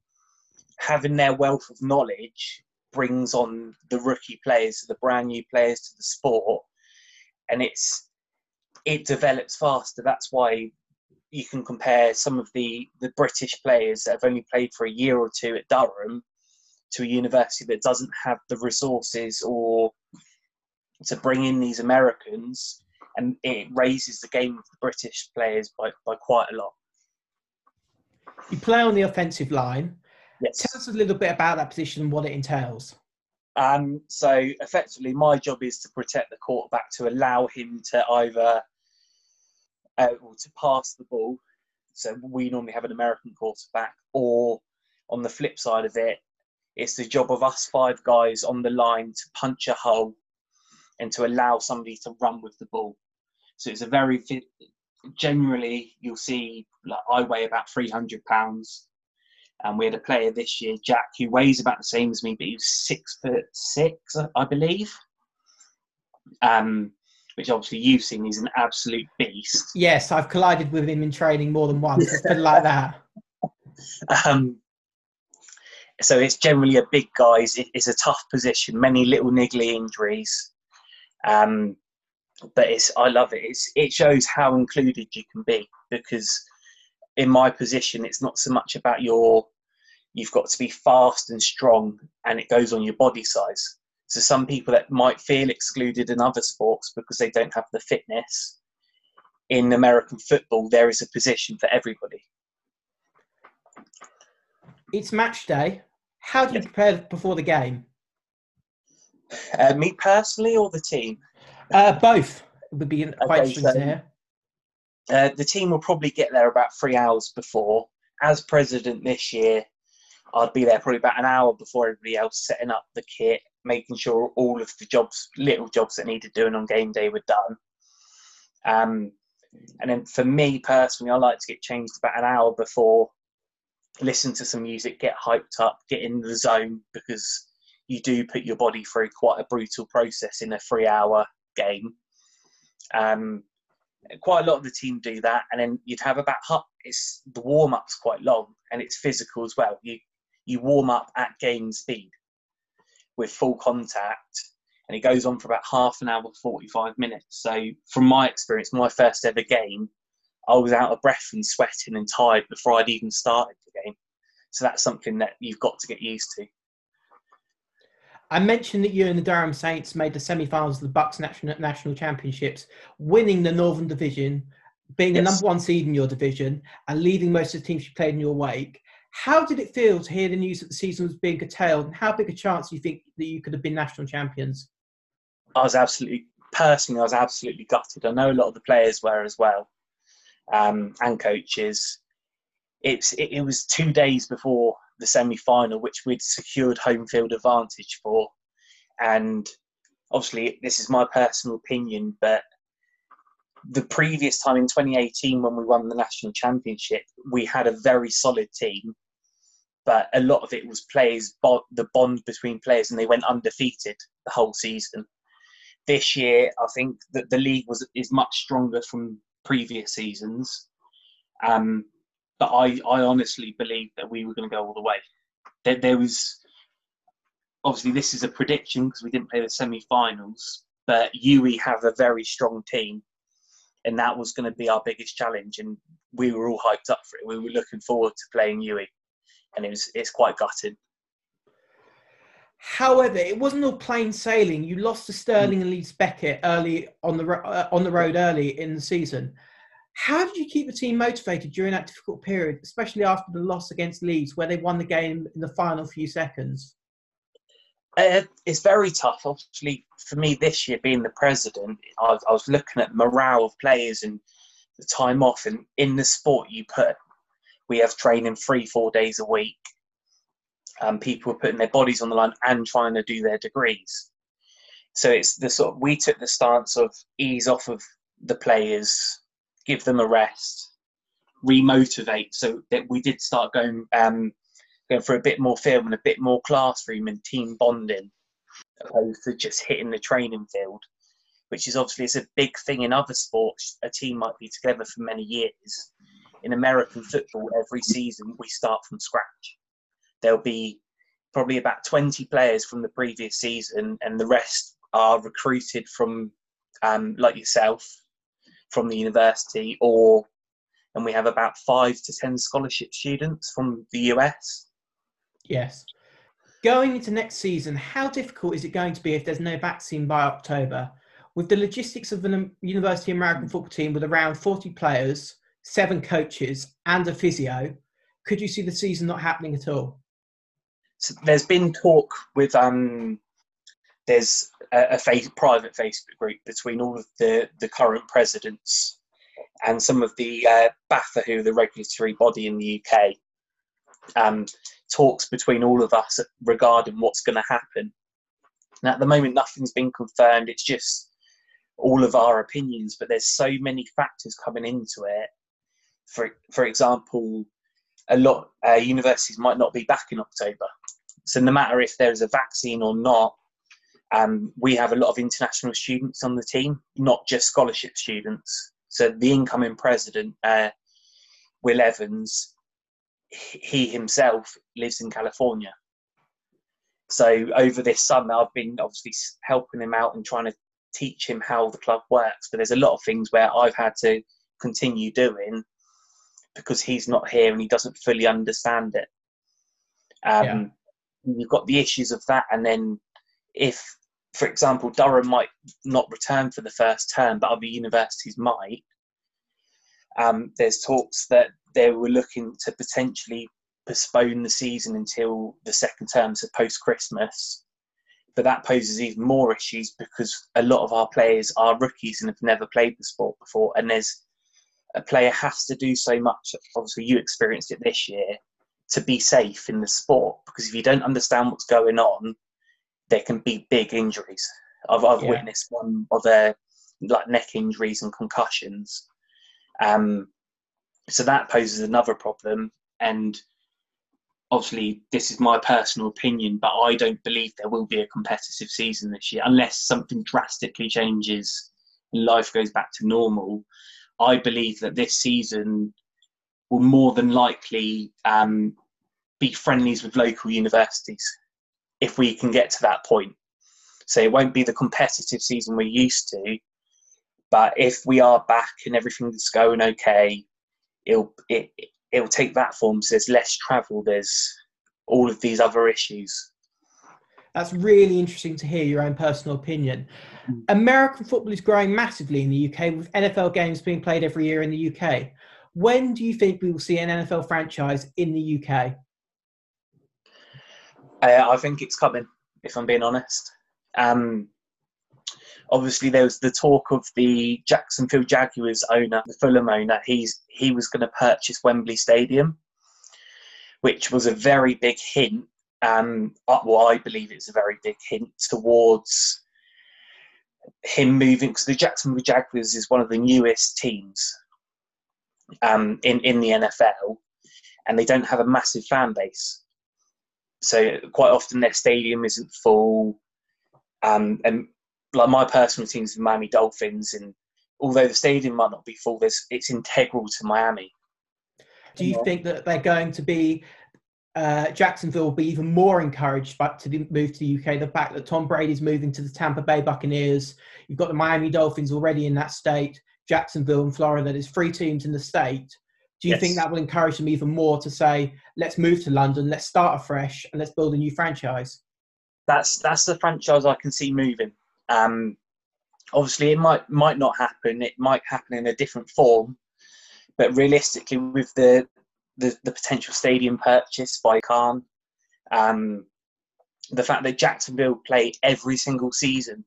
having their wealth of knowledge brings on the rookie players, the brand new players to the sport, and it's it develops faster. That's why you can compare some of the the British players that have only played for a year or two at Durham to a university that doesn't have the resources or to bring in these Americans and it raises the game of the British players by, by quite a lot. You play on the offensive line. Yes. Tell us a little bit about that position and what it entails. Um, so effectively, my job is to protect the quarterback to allow him to either uh, to pass the ball. So we normally have an American quarterback, or on the flip side of it, it's the job of us five guys on the line to punch a hole and to allow somebody to run with the ball. So it's a very generally you'll see like I weigh about three hundred pounds, and we had a player this year, Jack, who weighs about the same as me, but he's six foot six, I believe. Um, which obviously you've seen, he's an absolute beast. Yes, I've collided with him in training more than once. It's been like that. [laughs] Um, so it's generally a big guy. It's a tough position, many little niggly injuries. Um, but it's I love it. It's it shows how included you can be because in my position, it's not so much about your you've got to be fast and strong, and it goes on your body size. So some people that might feel excluded in other sports because they don't have the fitness. In American football, there is a position for everybody. It's match day. How do you prepare before the game? Uh, me personally or the team? Uh, both would be quite okay, interesting so, to hear. Uh, the team will probably get there about three hours before. As president this year, I'd be there probably about an hour before everybody else, setting up the kit, making sure all of the jobs, little jobs that needed doing on game day, were done. Um, and then for me personally, I like to get changed about an hour before, listen to some music, get hyped up, get in the zone because you do put your body through quite a brutal process in a three hour game. Um, quite a lot of the team do that, and then you'd have about it's the warm up's quite long and it's physical as well. You you warm up at game speed with full contact, and it goes on for about half an hour, forty five minutes. So from my experience, my first ever game, I was out of breath and sweating and tired before I'd even started the game. So that's something that you've got to get used to. I mentioned that you and the Durham Saints made the semi-finals of the BUCS National National Championships, winning the Northern Division, being yes. the number one seed in your division, and leaving most of the teams you played in your wake. How did it feel to hear the news that the season was being curtailed, and how big a chance do you think that you could have been national champions? I was absolutely, personally, I was absolutely gutted. I know a lot of the players were as well, um, and coaches. It's it, it was two days before the semi final, which we'd secured home field advantage for. And obviously this is my personal opinion, but the previous time in 2018 when we won the national championship, we had a very solid team, but a lot of it was players, the bond between players, and they went undefeated the whole season. This year, I think that the league was is much stronger from previous seasons, um, but I, I honestly believe that we were going to go all the way. There, there was obviously this is a prediction because we didn't play the semi-finals, but UWE have a very strong team and that was going to be our biggest challenge. And we were all hyped up for it. We were looking forward to playing UWE, and it was it's quite gutting. However, it wasn't all plain sailing. You lost to Stirling and Leeds Beckett early on the uh, on the road early in the season. How did you keep the team motivated during that difficult period, especially after the loss against Leeds, where they won the game in the final few seconds? Uh, it's very tough. Obviously, for me this year being the president, I, I, was looking at morale of players and the time off. And in the sport, you put we have training three, four days a week. Um, people are putting their bodies on the line and trying to do their degrees. So it's the sort of we took the stance of ease off of the players, give them a rest, remotivate. So that we did start going um, going for a bit more film and a bit more classroom and team bonding, opposed to just hitting the training field, which is obviously it's a big thing in other sports. A team might be together for many years. In American football, every season we start from scratch. There'll be probably about 20 players from the previous season, and the rest are recruited from, um, like yourself, from the university, or and we have about five to 10 scholarship students from the US. Yes. Going into next season, how difficult is it going to be if there's no vaccine by October? With the logistics of the University American football team with around 40 players, seven coaches, and a physio, could you see the season not happening at all? So there's been talk with um, there's a, a face, private Facebook group between all of the, the current presidents and some of the uh, BAFA, who are the regulatory body in the UK, um, talks between all of us regarding what's going to happen. And at the moment, nothing's been confirmed. It's just all of our opinions, but there's so many factors coming into it. For for example, a lot uh, universities might not be back in October. So no matter if there's a vaccine or not, um, we have a lot of international students on the team, not just scholarship students. So the incoming president, uh, Will Evans, he himself lives in California. So over this summer, I've been obviously helping him out and trying to teach him how the club works. But there's a lot of things where I've had to continue doing because he's not here and he doesn't fully understand it. Um, yeah. You've got the issues of that, and then if, for example, Durham might not return for the first term, but other universities might. Um, there's talks that they were looking to potentially postpone the season until the second term, so post Christmas. But that poses even more issues because a lot of our players are rookies and have never played the sport before. And there's a player has to do so much. Obviously, you experienced it this year to be safe in the sport because if you don't understand what's going on, there can be big injuries. I've, I've yeah. witnessed one of their like neck injuries and concussions. Um, so that poses another problem. And obviously, this is my personal opinion, but I don't believe there will be a competitive season this year unless something drastically changes and life goes back to normal. I believe that this season will more than likely um, be friendlies with local universities if we can get to that point. So it won't be the competitive season we're used to, but if we are back and everything's going okay, it'll it, it'll take that form. So there's less travel. There's all of these other issues. That's really interesting to hear your own personal opinion. Mm. American football is growing massively in the UK, with NFL games being played every year in the UK. When do you think we will see an NFL franchise in the UK? Uh, I think it's coming, if I'm being honest. Um, obviously there was the talk of the Jacksonville Jaguars owner, the Fulham owner. He's he was going to purchase Wembley Stadium, which was a very big hint. Um, uh, well, I believe it's a very big hint towards him moving because the Jacksonville Jaguars is one of the newest teams um, in in the NFL, and they don't have a massive fan base. So quite often their stadium isn't full, um, and like my personal team's the Miami Dolphins, and although the stadium might not be full, there's, it's integral to Miami. Do you think that they're going to be uh, Jacksonville will be even more encouraged back to the move to the UK. The fact that Tom Brady's moving to the Tampa Bay Buccaneers, you've got the Miami Dolphins already in that state, Jacksonville and Florida. There's three teams in the state. Do you yes. think that will encourage them even more to say, let's move to London, let's start afresh, and let's build a new franchise? That's that's the franchise I can see moving. Um, obviously, it might might not happen. It might happen in a different form, but realistically, with the the, the potential stadium purchase by Khan, um, the fact that Jacksonville play every single season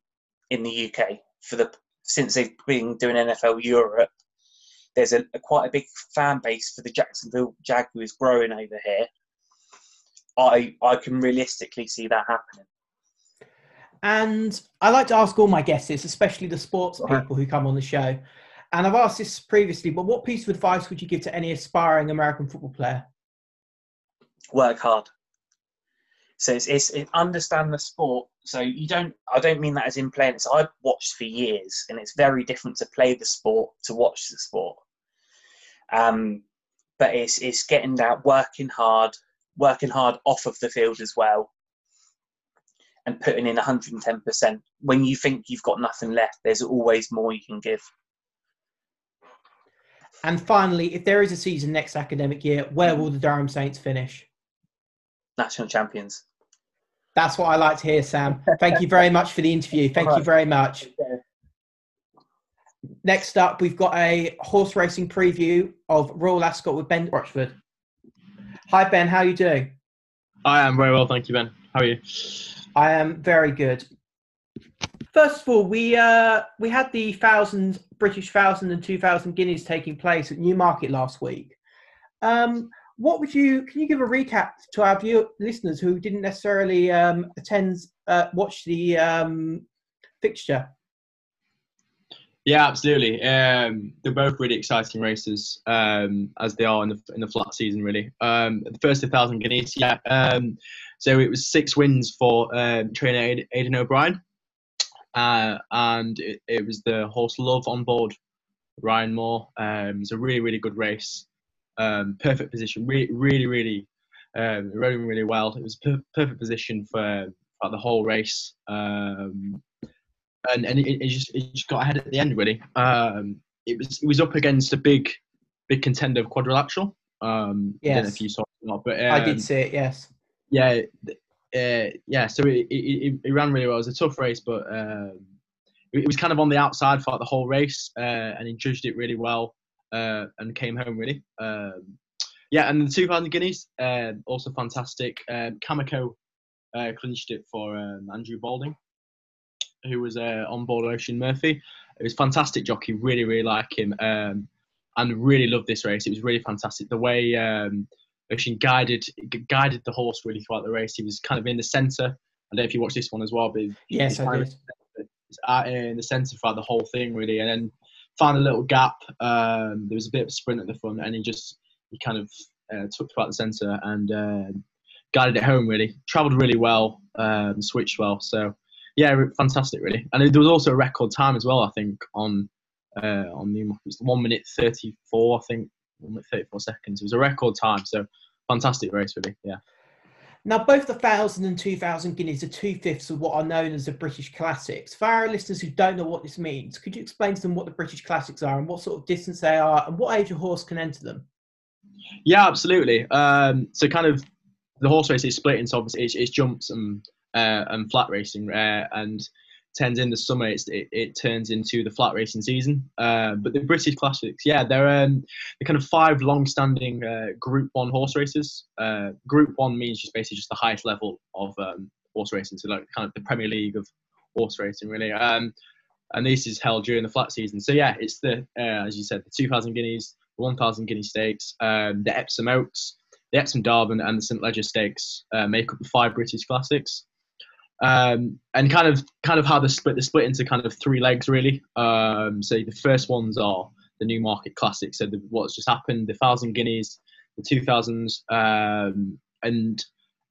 in the UK for the since they've been doing NFL Europe, there's a, a quite a big fan base for the Jacksonville Jaguars growing over here. I I can realistically see that happening. And I like to ask all my guests, especially the sports people who come on the show, and I've asked this previously, but what piece of advice would you give to any aspiring American football player? Work hard. So it's, it's it, understand the sport. So you don't. I don't mean that as in playing. So I've watched for years, and it's very different to play the sport to watch the sport. Um, but it's it's getting that working hard, working hard off of the field as well, and putting in 110%. When you think you've got nothing left, there's always more you can give. And finally, if there is a season next academic year, where will the Durham Saints finish? National champions. That's what I like to hear, Sam. Thank you very much for the interview. Thank right. you very much. Next up, we've got a horse racing preview of Royal Ascot with Ben Rochford. Hi, Ben. How are you doing? I am very well, thank you, Ben. How are you? I am very good. First of all, we uh, we had the thousand British thousand and two thousand guineas taking place at Newmarket last week. Um, what would you? Can you give a recap to our view listeners who didn't necessarily um, attend, uh, watch the um, fixture? Yeah, absolutely. Um, they're both really exciting races, um, as they are in the in the flat season. Really, um, the first 1,000 guineas. Yeah. Um, so it was six wins for um, trainer Aidan O'Brien, uh, and it, it, was the horse Love on board Ryan Moore. Um, it was a really, really good race. Um, perfect position, really, really, really, um, running really well. It was per- perfect position for, for the whole race. Um, and and it, it, just it just got ahead at the end really. Um, it was it was up against a big big contender of quadrilateral. Um, yes. I don't know if you saw it or not, but I did um, see it. Yes. Yeah, uh, yeah, so it, it, it, ran really well. It was a tough race, but um, it, was kind of on the outside for the whole race, uh, and he judged it really well uh, and came home really. Um, yeah, and the 2,000 guineas, um, also fantastic. Um, Kameko uh, clinched it for um, Andrew Balding, who was uh, on board Oisin Murphy. It was fantastic jockey, really, really like him, um, and really loved this race. It was really fantastic. The way um, Oisin guided guided the horse really throughout the race. He was kind of in the centre. I don't know if you watched this one as well, but yes, I did. In the centre throughout the whole thing, really, and then found a little gap. Um, there was a bit of a sprint at the front, and he just he kind of uh, took throughout the centre and uh, guided it home. Really, travelled really well, um, switched well. So yeah, fantastic, really. And there was also a record time as well. I think on uh, on the one minute thirty four. I think one minute thirty four seconds. It was a record time. So fantastic race, really. Yeah. Now, both the 1,000 and 2,000 guineas are two fifths of what are known as the British Classics. For our listeners who don't know what this means, could you explain to them what the British Classics are and what sort of distance they are and what age a horse can enter them? Yeah, absolutely. Um, so, kind of the horse race is split into obviously it's, it's jumps and uh, and flat racing, uh, and turns in the summer it, it turns into the flat racing season. Uh, but the british classics yeah they're um, they're kind of five long-standing uh, group one horse races. Uh, group one means just basically just the highest level of um, horse racing so like kind of the premier league of horse racing really. Um, and this is held during the flat season. So yeah it's the uh, as you said the 2000 guineas the 1000 guinea stakes um, the epsom oaks the epsom Derby and the st leger stakes uh, make up the five british classics Um, and kind of kind of how the split the split into kind of three legs really. Um, so the first ones are the Newmarket Classic. So the, what's just happened, the thousand guineas, the two thousands, um, and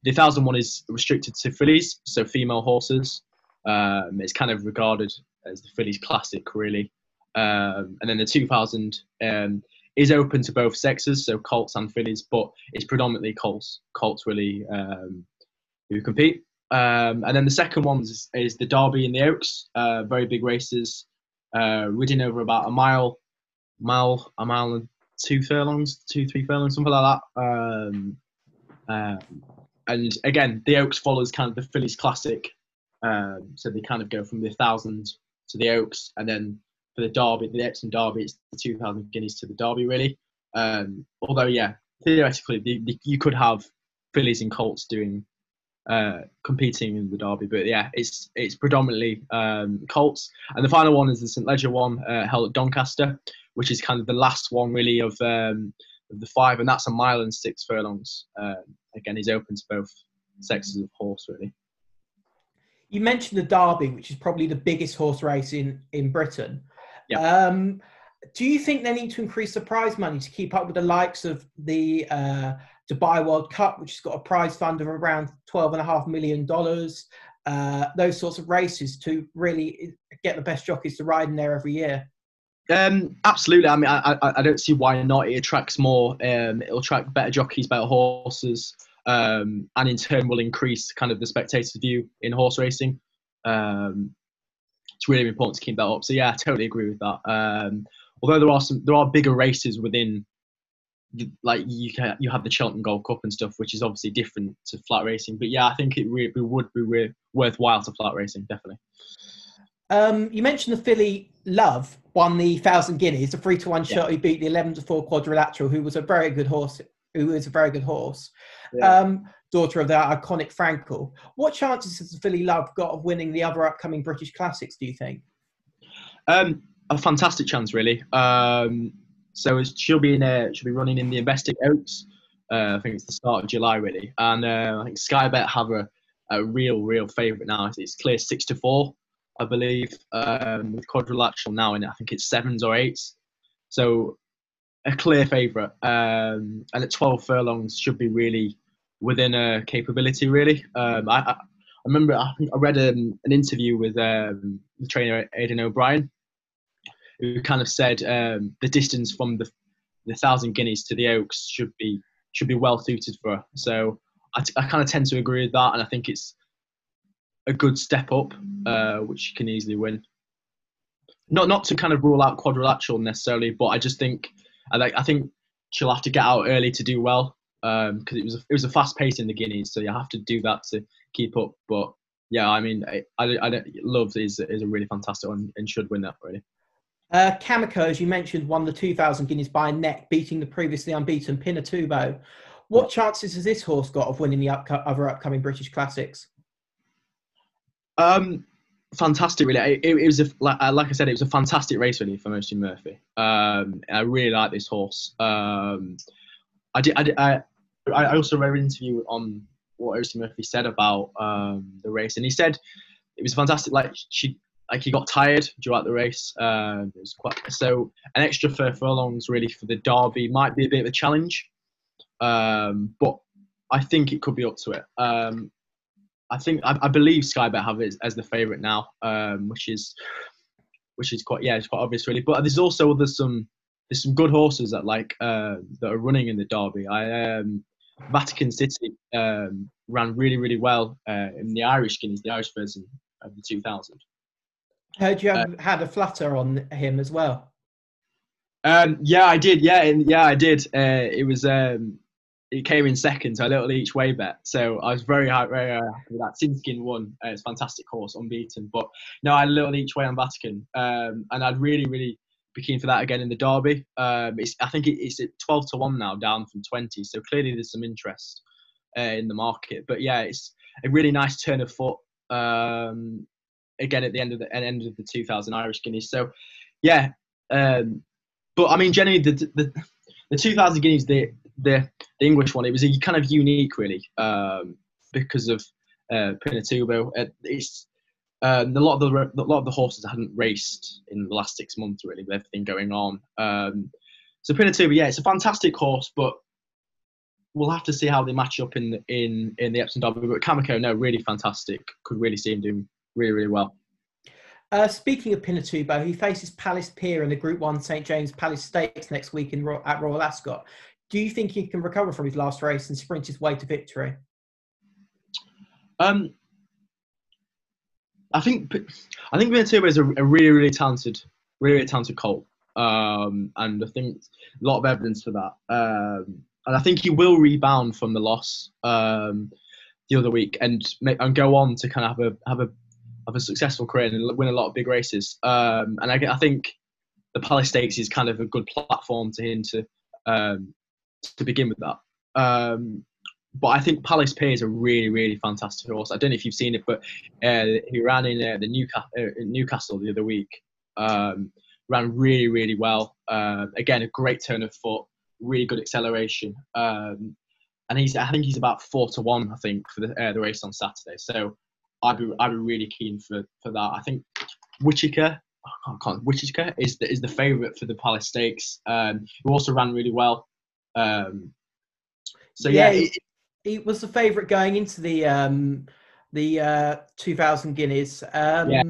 the thousand one is restricted to fillies, so female horses. Um, it's kind of regarded as the fillies classic really. Um, and then the 2000 um, is open to both sexes, so colts and fillies, but it's predominantly colts. Colts really who compete. Um, and then the second one is, is the Derby and the Oaks, uh, very big races, uh, ridden over about a mile, mile, a mile and two furlongs, two, three furlongs, something like that. Um, uh, and again, the Oaks follows kind of the Fillies Classic, um, so they kind of go from the thousand to the Oaks, and then for the Derby, the Epsom Derby, it's the 2,000 guineas to the Derby, really. Um, although, yeah, theoretically, the, the, you could have fillies and colts doing uh, competing in the Derby, but yeah, it's it's predominantly um, colts. And the final one is the St Leger one uh, held at Doncaster, which is kind of the last one really of, um, of the five, and that's a mile and six furlongs. Uh, again, he's open to both sexes of horse, really. You mentioned the Derby, which is probably the biggest horse race in in Britain. Yeah. Um, do you think they need to increase the prize money to keep up with the likes of the uh, Dubai World Cup, which has got a prize fund of around twelve and a half million dollars? Uh, those sorts of races to really get the best jockeys to ride in there every year. Um, absolutely. I mean, I, I, I don't see why not. It attracts more. Um, it'll attract better jockeys, better horses, um, and in turn will increase kind of the spectator's view in horse racing. Um, it's really important to keep that up. So yeah, I totally agree with that. Um, although there are some, there are bigger races within, like you can you have the Cheltenham Gold Cup and stuff, which is obviously different to flat racing. But yeah, I think it, re- it would be re- worthwhile to flat racing, definitely. Um, you mentioned the filly Love won the thousand guineas, a three to one shot He beat the eleven to four quadrilateral, who was a very good horse. Who was a very good horse. Yeah. Um, daughter of the iconic Frankel. What chances has the filly Love got of winning the other upcoming British Classics? Do you think? Um, a fantastic chance, really. Um, so she'll be in a, she'll be running in the Investec Oaks. Uh, I think it's the start of July, really. And uh, I think Sky Bet have a, a real, real favourite now. It's- clear six to four, I believe, um, with quadrilateral now in it. I think it's sevens or eights. So a clear favourite. Um, and at 12 furlongs should be really within a capability, really. Um, I, I, I remember I, I read um, an interview with um, the trainer Aidan O'Brien, who kind of said um, the distance from the the thousand guineas to the Oaks should be should be well suited for her. So I, t- I kind of tend to agree with that, and I think it's a good step up, uh, which she can easily win. Not not to kind of rule out quadrilateral necessarily, but I just think I like I think she'll have to get out early to do well because it was a, it was a fast pace in the Guineas, so you have to do that to keep up. But yeah, I mean, I, I, I Love is is a really fantastic one and should win that really. Uh, Kameko, as you mentioned, won the 2,000 guineas by a neck, beating the previously unbeaten Pinatubo. What chances has this horse got of winning the upco- other upcoming British Classics? Um, fantastic, really. It, it was a, like, uh, like I said, it was a fantastic race really for Oisin Murphy. Um, I really like this horse. Um, I did. I, did, I, I also read an interview on what Oisin Murphy said about um, the race, and he said it was fantastic. Like she, like he got tired throughout the race. Um, it was quite so an extra fur furlongs really for the Derby might be a bit of a challenge, um, but I think it could be up to it. Um, I think I, I believe Sky Bet have it as, as the favourite now, um, which is which is quite yeah, it's quite obvious really. But there's also there's some there's some good horses that like uh, that are running in the Derby. I um, Vatican City um, ran really really well uh, in the Irish Guineas, the Irish version of the 2000. Heard you have, had a flutter on him as well. Um, yeah, I did. Yeah, and yeah, I did. Uh, it was um, it came in second, so a little each way bet. So I was very happy, very uh, happy with that. Siskin won. Uh, it's a fantastic horse, unbeaten. But no, I had a little each way on Vatican, um, and I'd really, really be keen for that again in the Derby. Um, it's, I think it, it's at 12 to one now, down from 20. So clearly there's some interest uh, in the market. But yeah, it's a really nice turn of foot. Um, again at the end of the end of the 2000 Irish Guineas. So yeah, um, but I mean generally the the, the 2000 Guineas the, the the English one it was a kind of unique really um, because of uh, Pinatubo. It's um, a lot of the a lot of the horses hadn't raced in the last six months really with everything going on. Um, so Pinatubo, yeah, it's a fantastic horse, but we'll have to see how they match up in in in the Epsom Derby. But Kameko, no, really fantastic. Could really see him doing really really well. Uh, speaking of Pinatubo, he faces Palace Pier in the Group One St James Palace Stakes next week in at Royal Ascot. Do you think he can recover from his last race and sprint his way to victory? Um, I think I think Pinatubo is a, a, really really talented, really, really talented colt, um, and I think a lot of evidence for that. Um, and I think he will rebound from the loss um, the other week and and go on to kind of have a have a a successful career and win a lot of big races. Um, and I, I, think the Palace Stakes is kind of a good platform to him to um, to begin with that. Um, but I think Palace Pier is a really, really fantastic horse. I don't know if you've seen it, but uh, he ran in uh, the Newcastle, uh, Newcastle the other week. Um, ran really, really well. Uh, again, a great turn of foot really good acceleration. Um, and he's I think he's about four to one I think for the uh, the race on Saturday. So I'd be I'd be really keen for for that. I think Wichita. I can't, Wichita is the, is the favourite for the Palace Stakes. Um, who also ran really well. Um, so yeah, yeah he, he, was the favourite going into the um, the uh, 2000 guineas. Um, yeah.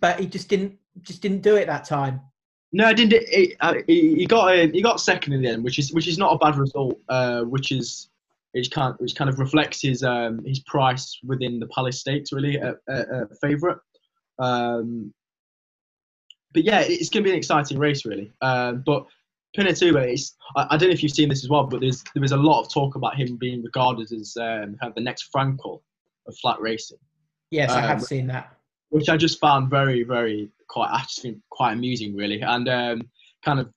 but he just didn't just didn't do it that time. No, I didn't. He, uh, he got a, he got second in the end, which is which is not a bad result. Uh, which is which kind which kind of reflects his um, his price within the Palace Stakes really a, a, a favourite. Um, but yeah, it's going to be an exciting race really. Um, but Pinatubo, it's I, I, don't know if you've seen this as well, but there's there was a lot of talk about him being regarded as um, kind of the next Frankel of flat racing. Yes, I have um, seen that. Which I just found very very quite think quite amusing really, and um, kind of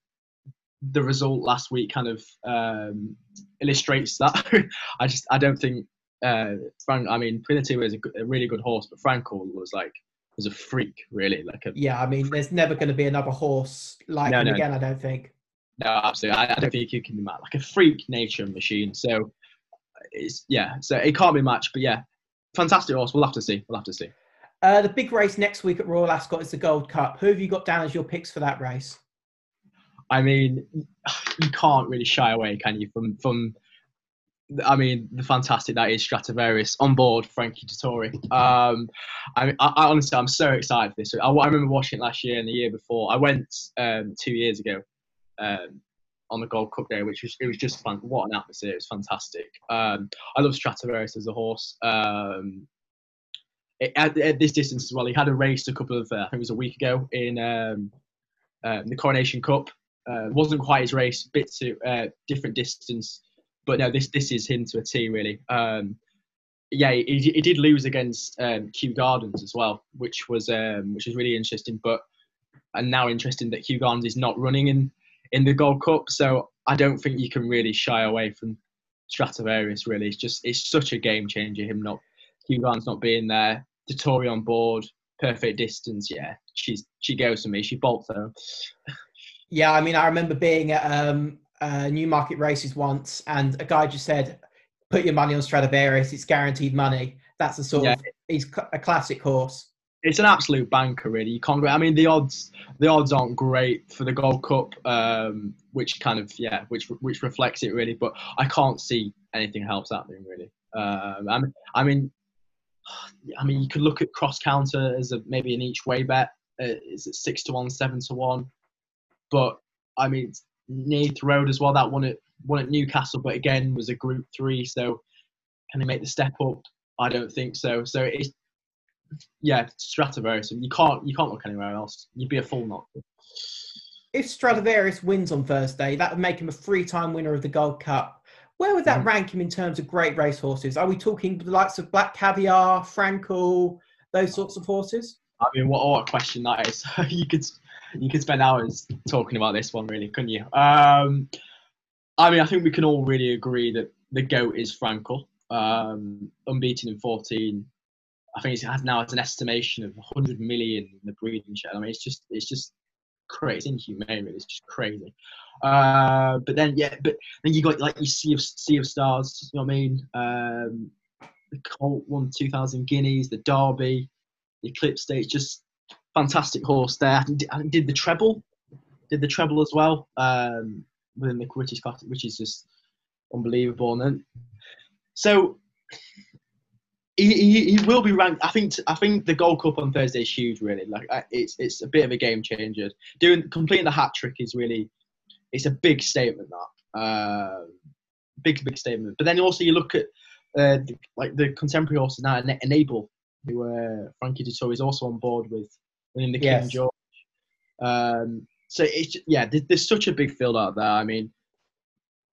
the result last week kind of um, illustrates that. [laughs] I just I don't think uh, Frank. I mean, Pinatubo is a, a, really good horse, but Frankel was like was a freak really. Like a yeah. I mean, there's never going to be another horse like no, him no, again. I don't think. No, absolutely. I, I don't think you can be matched. Like a freak nature machine. So it's yeah. So it can't be matched. But yeah, fantastic horse. We'll have to see. We'll have to see. Uh, the big race next week at Royal Ascot is the Gold Cup. Who have you got down as your picks for that race? I mean, you can't really shy away, can you, from from I mean, the fantastic that is Stradivarius on board Frankie Dettori. Um, I, I, I, honestly, I'm so excited for this. I, I, remember watching it last year and the year before. I went um, two years ago um, on the Gold Cup day, which was it was just fun. What an atmosphere! It was fantastic. Um, I love Stradivarius as a horse. Um, at, at, this distance as well. He had a race a couple of, uh, I think it was a week ago in um, uh, the Coronation Cup. Uh, wasn't quite his race, bit to uh, different distance, but no, this this is him to a T really. Um, yeah, he, he did lose against um, Kew Gardens as well, which was um, which was really interesting. But and now interesting that Kew Gardens is not running in in the Gold Cup, so I don't think you can really shy away from Stradivarius. Really, it's just it's such a game changer. Him not Kew Gardens not being there. Dettori on board, perfect distance. Yeah, she's she goes for me. She bolts her. Yeah, I mean, I remember being at um, uh, Newmarket races once, and a guy just said, "Put your money on Stradivarius. It's guaranteed money." That's a sort yeah. of he's a classic horse. It's an absolute banker, really. You can't. I mean, the odds the odds aren't great for the Gold Cup, um, which kind of yeah, which which reflects it really. But I can't see anything else happening really. Um, I mean, I mean, I mean, you could look at cross counter as a, maybe an each way bet. Uh, is it six to one, seven to one? But I mean, Nayef Road as well. That one at one at Newcastle, but again was a Group Three. So can he make the step up? I don't think so. So it's yeah, Stradivarius. You can't you can't look anywhere else. You'd be a full knock. If Stradivarius wins on Thursday, that would make him a three-time winner of the Gold Cup. Where would that mm. rank him in terms of great racehorses? Are we talking the likes of Black Caviar, Frankel, those sorts of horses? I mean, what, what a question that is. [laughs] you could you could spend hours talking about this one, really, couldn't you? Um, I mean, I think we can all really agree that the goat is Frankel, um, unbeaten in 14. I think it has now an estimation of 100 million in the breeding shed. I mean, it's just it's just crazy. It's inhumane, really. It's just crazy. Uh, but then, yeah, but then you got like you see of Sea The Stars. You know what I mean? Um, the Colt won 2,000 guineas, the Derby, the Eclipse Stakes, just fantastic horse there. I think, I did the treble, did the treble as well um, within the British class, which is just unbelievable. And so he, he, he will be ranked. I think I think the Gold Cup on Thursday is huge. Really, like it's it's a bit of a game changer. Doing completing the hat trick is really it's a big statement. That uh, big big statement. But then also you look at uh, like the contemporary horses now, Enable, who uh, Frankie Dettori is also on board with winning the yes. King George. Um, so it's yeah, there's, there's, such a big field out there. I mean,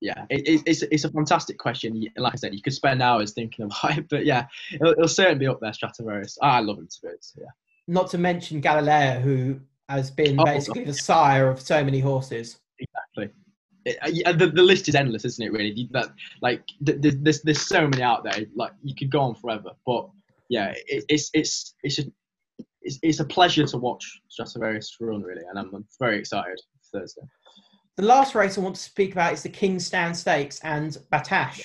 yeah, it, it's it's a fantastic question. Like I said, you could spend hours thinking about it, but yeah, it'll, it'll certainly be up there. Stradivarius, I love him to bits. Yeah. Not to mention Galileo, who has been oh, basically the sire of so many horses. Exactly. It, uh, the, the list is endless, isn't it? Really, that like there's, there's there's so many out there. Like you could go on forever, but yeah, it, it's it's it's just it's, it's a pleasure to watch Stradivarius run really, and I'm, I'm very excited for Thursday. The last race I want to speak about is the King's Stand Stakes and Battaash,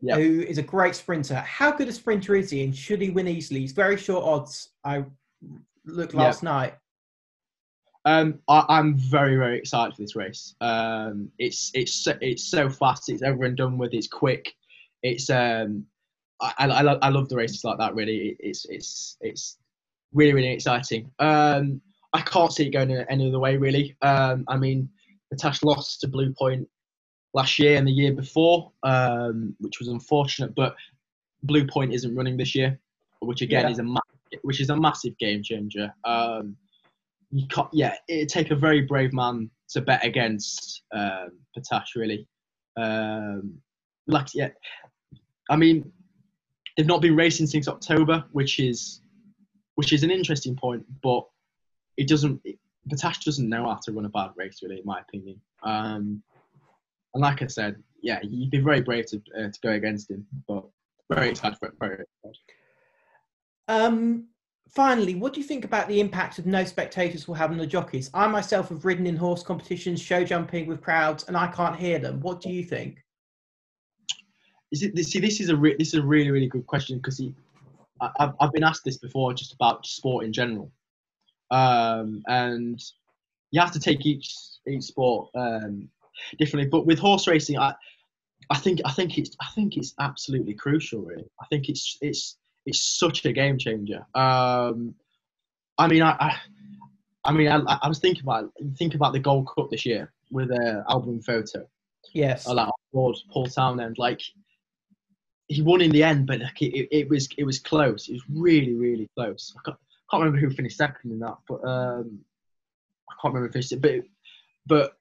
yep. who is a great sprinter. How good a sprinter is he, and should he win easily? He's very short odds. I looked last yep. night. Um, I, am very very excited for this race. Um, it's it's so, it's so fast. It's over and done with. It's quick. It's um, I, I, I love the races like that. Really, it's it's it's really really exciting. Um, I can't see it going any other way really. Um, I mean, Battaash lost to Blue Point last year and the year before, um, which was unfortunate. But Blue Point isn't running this year, which again yeah. is a ma- which is a massive game changer. Um, you can't, yeah, it'd take a very brave man to bet against um, Battaash, really. Um, like, yeah, I mean, they've not been racing since October, which is which is an interesting point, but it doesn't. Battaash doesn't know how to run a bad race, really, in my opinion. Um, and like I said, yeah, you'd be very brave to uh, to go against him, but very excited for it. Very excited. Um, finally, what do you think about the impact of no spectators will have on the jockeys? I myself have ridden in horse competitions, show jumping with crowds, and I can't hear them. What do you think? Is it, see, this is a re- this is a really really good question because I've I've been asked this before just about sport in general, um, and you have to take each each sport um, differently. But with horse racing, I I think I think it's I think it's absolutely crucial. Really, I think it's it's it's such a game changer. Um, I mean, I, I, I mean, I, I, was thinking about think about the Gold Cup this year with uh, Al Boum Photo. Yes. Like Paul Townend, like he won in the end, but like, it, it, was it was close. It was really really close. I can't, can't remember who finished second in that, but um, I can't remember who finished it. But but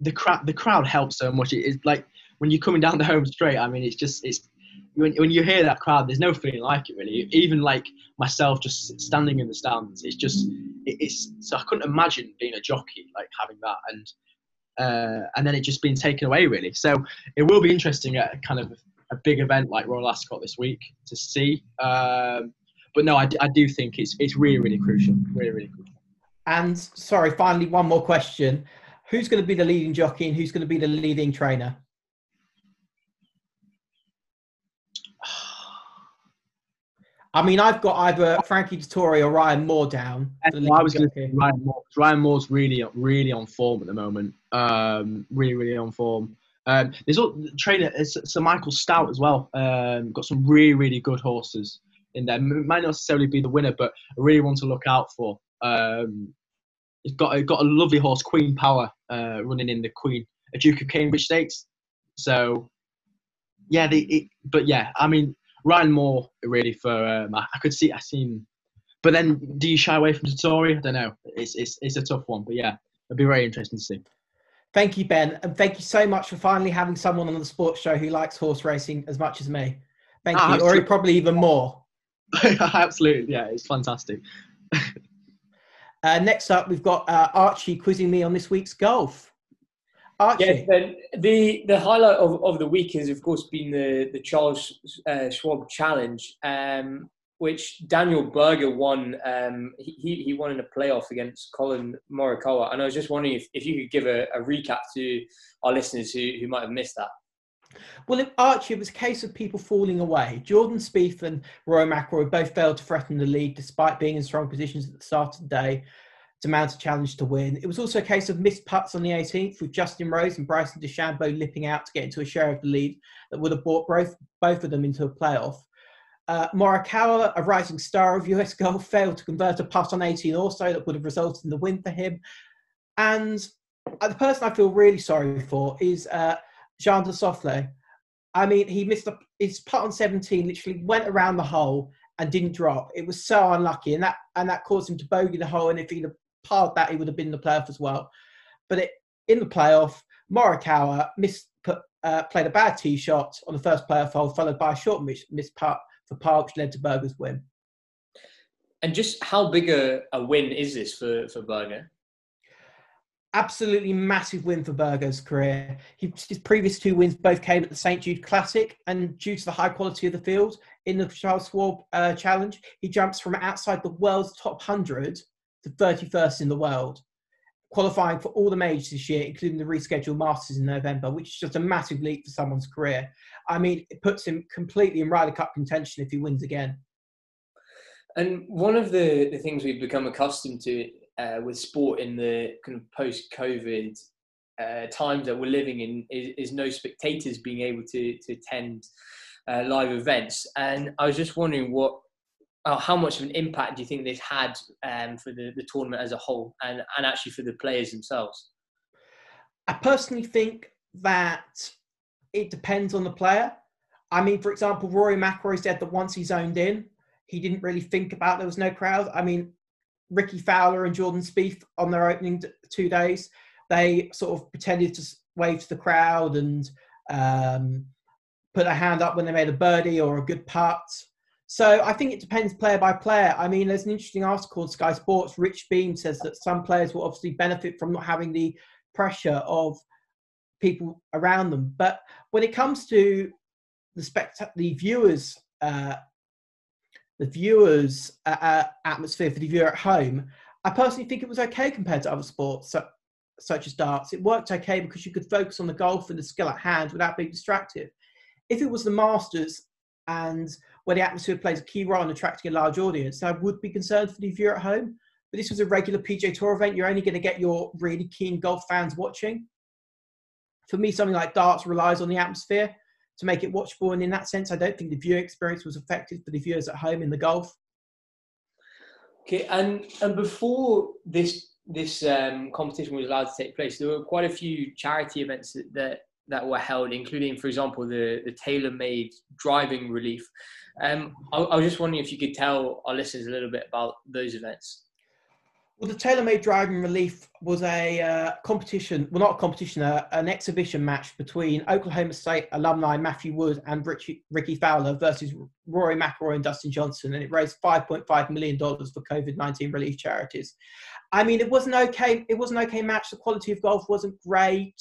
the crowd the crowd helps so much. It is like when you're coming down the home straight. I mean, it's just it's when, when you hear that crowd, there's no feeling like it really. Even like myself, just standing in the stands, it's just it, it's. So I couldn't imagine being a jockey like having that, and uh, and then it just being taken away really. So it will be interesting at kind of a big event like Royal Ascot this week to see. Um, but no, I, I do think it's it's really really crucial, really really crucial. And sorry, finally, one more question: Who's going to be the leading jockey and who's going to be the leading trainer? [sighs] I mean, I've got either Frankie Dettori or Ryan Moore down. I was going to say Ryan Moore. Ryan Moore's really, really on form at the moment. Um, really, really on form. Um, there's a trainer, Sir Michael Stoute as well. Um, got some really, really good horses in there. Might not necessarily be the winner, but I really want to look out for. Um, he's got got a lovely horse, Queen Power, uh, running in the Queen, a Duke of Cambridge Stakes. So, yeah, the, it, but yeah, I mean, Ryan Moore really for um, I, I, could see I seen, but then do you shy away from Dettori? I don't know. It's it's it's a tough one, but yeah, it'd be very interesting to see. Thank you, Ben, and thank you so much for finally having someone on the sports show who likes horse racing as much as me. Thank oh, you, absolutely. or probably even more. [laughs] absolutely, yeah, it's fantastic. [laughs] uh, next up, we've got uh, Archie quizzing me on this week's golf. Archie. Yes, Ben, the the highlight of, of the week has, of course, been the the Charles uh, Schwab Challenge, um, which Daniel Berger won. Um, he he won in a playoff against Collin Morikawa, and I was just wondering if, if you could give a, a recap to our listeners who, who might have missed that. Well, if Archie, it was a case of people falling away. Jordan Spieth and Rory McIlroy both failed to threaten the lead despite being in strong positions at the start of the day to mount a challenge to win. It was also a case of missed putts on the 18th with Justin Rose and Bryson DeChambeau lipping out to get into a share of the lead that would have brought both, both of them into a playoff. Uh, Morikawa, a rising star of US [laughs] golf, failed to convert a putt on 18 also that would have resulted in the win for him. And uh, the person I feel really sorry for is uh, Xander Schauffele. I mean, he missed a, his putt on 17, literally went around the hole and didn't drop. It was so unlucky, and that and that caused him to bogey the hole. And if he'd have parred that, he would have been in the playoff as well. But it, in the playoff, Morikawa missed, put, uh, played a bad tee shot on the first playoff hole, followed by a short miss, missed putt for par, which led to Berger's win. And just how big a, a win is this for, for Berger? absolutely massive win for Berger's career. His previous two wins both came at the St Jude Classic, and due to the high quality of the field in the Charles Schwab uh, Challenge, he jumps from outside the world's top 100 to 31st in the world, qualifying for all the majors this year, including the rescheduled Masters in November, which is just a massive leap for someone's career. I mean, it puts him completely in Ryder Cup contention if he wins again. And one of the, the things we've become accustomed to uh, with sport in the kind of post-COVID uh, times that we're living in is, is, no spectators being able to to attend uh, live events. And I was just wondering what. Uh, how much of an impact do you think this had um, for the, the tournament as a whole and, and actually for the players themselves? I personally think that it depends on the player. I mean, for example, Rory McIlroy said that once he zoned in, he didn't really think about there was no crowd. I mean, Rickie Fowler and Jordan Spieth on their opening two days, they sort of pretended to wave to the crowd and um, put a hand up when they made a birdie or a good putt. So I think it depends player by player. I mean, there's an interesting article on Sky Sports. Rich Beem says that some players will obviously benefit from not having the pressure of people around them. But when it comes to the spect- the viewers uh, the viewers uh, uh, atmosphere for the viewer at home, I personally think it was okay compared to other sports so, such as darts. It worked okay because you could focus on the golf and the skill at hand without being distracted. If it was the Masters and where the atmosphere plays a key role in attracting a large audience, I would be concerned for the viewer at home. But this was a regular PGA Tour event. You're only going to get your really keen golf fans watching. For me, something like darts relies on the atmosphere to make it watchable. And in that sense, I don't think the viewing experience was affected for the viewers at home in the golf. Okay, and and before this this um, competition was allowed to take place, there were quite a few charity events that that, that were held, including, for example, the the TaylorMade Driving Relief. Um, I, I was just wondering if you could tell our listeners a little bit about those events. Well, the TaylorMade Driving Relief was a uh, competition, well, not a competition, uh, an exhibition match between Oklahoma State alumni Matthew Wolff and Rickie Fowler versus Rory McIlroy and Dustin Johnson, and it raised 5.5 million dollars for COVID-19 relief charities. I mean, it was an okay, it was an okay match. The quality of golf wasn't great.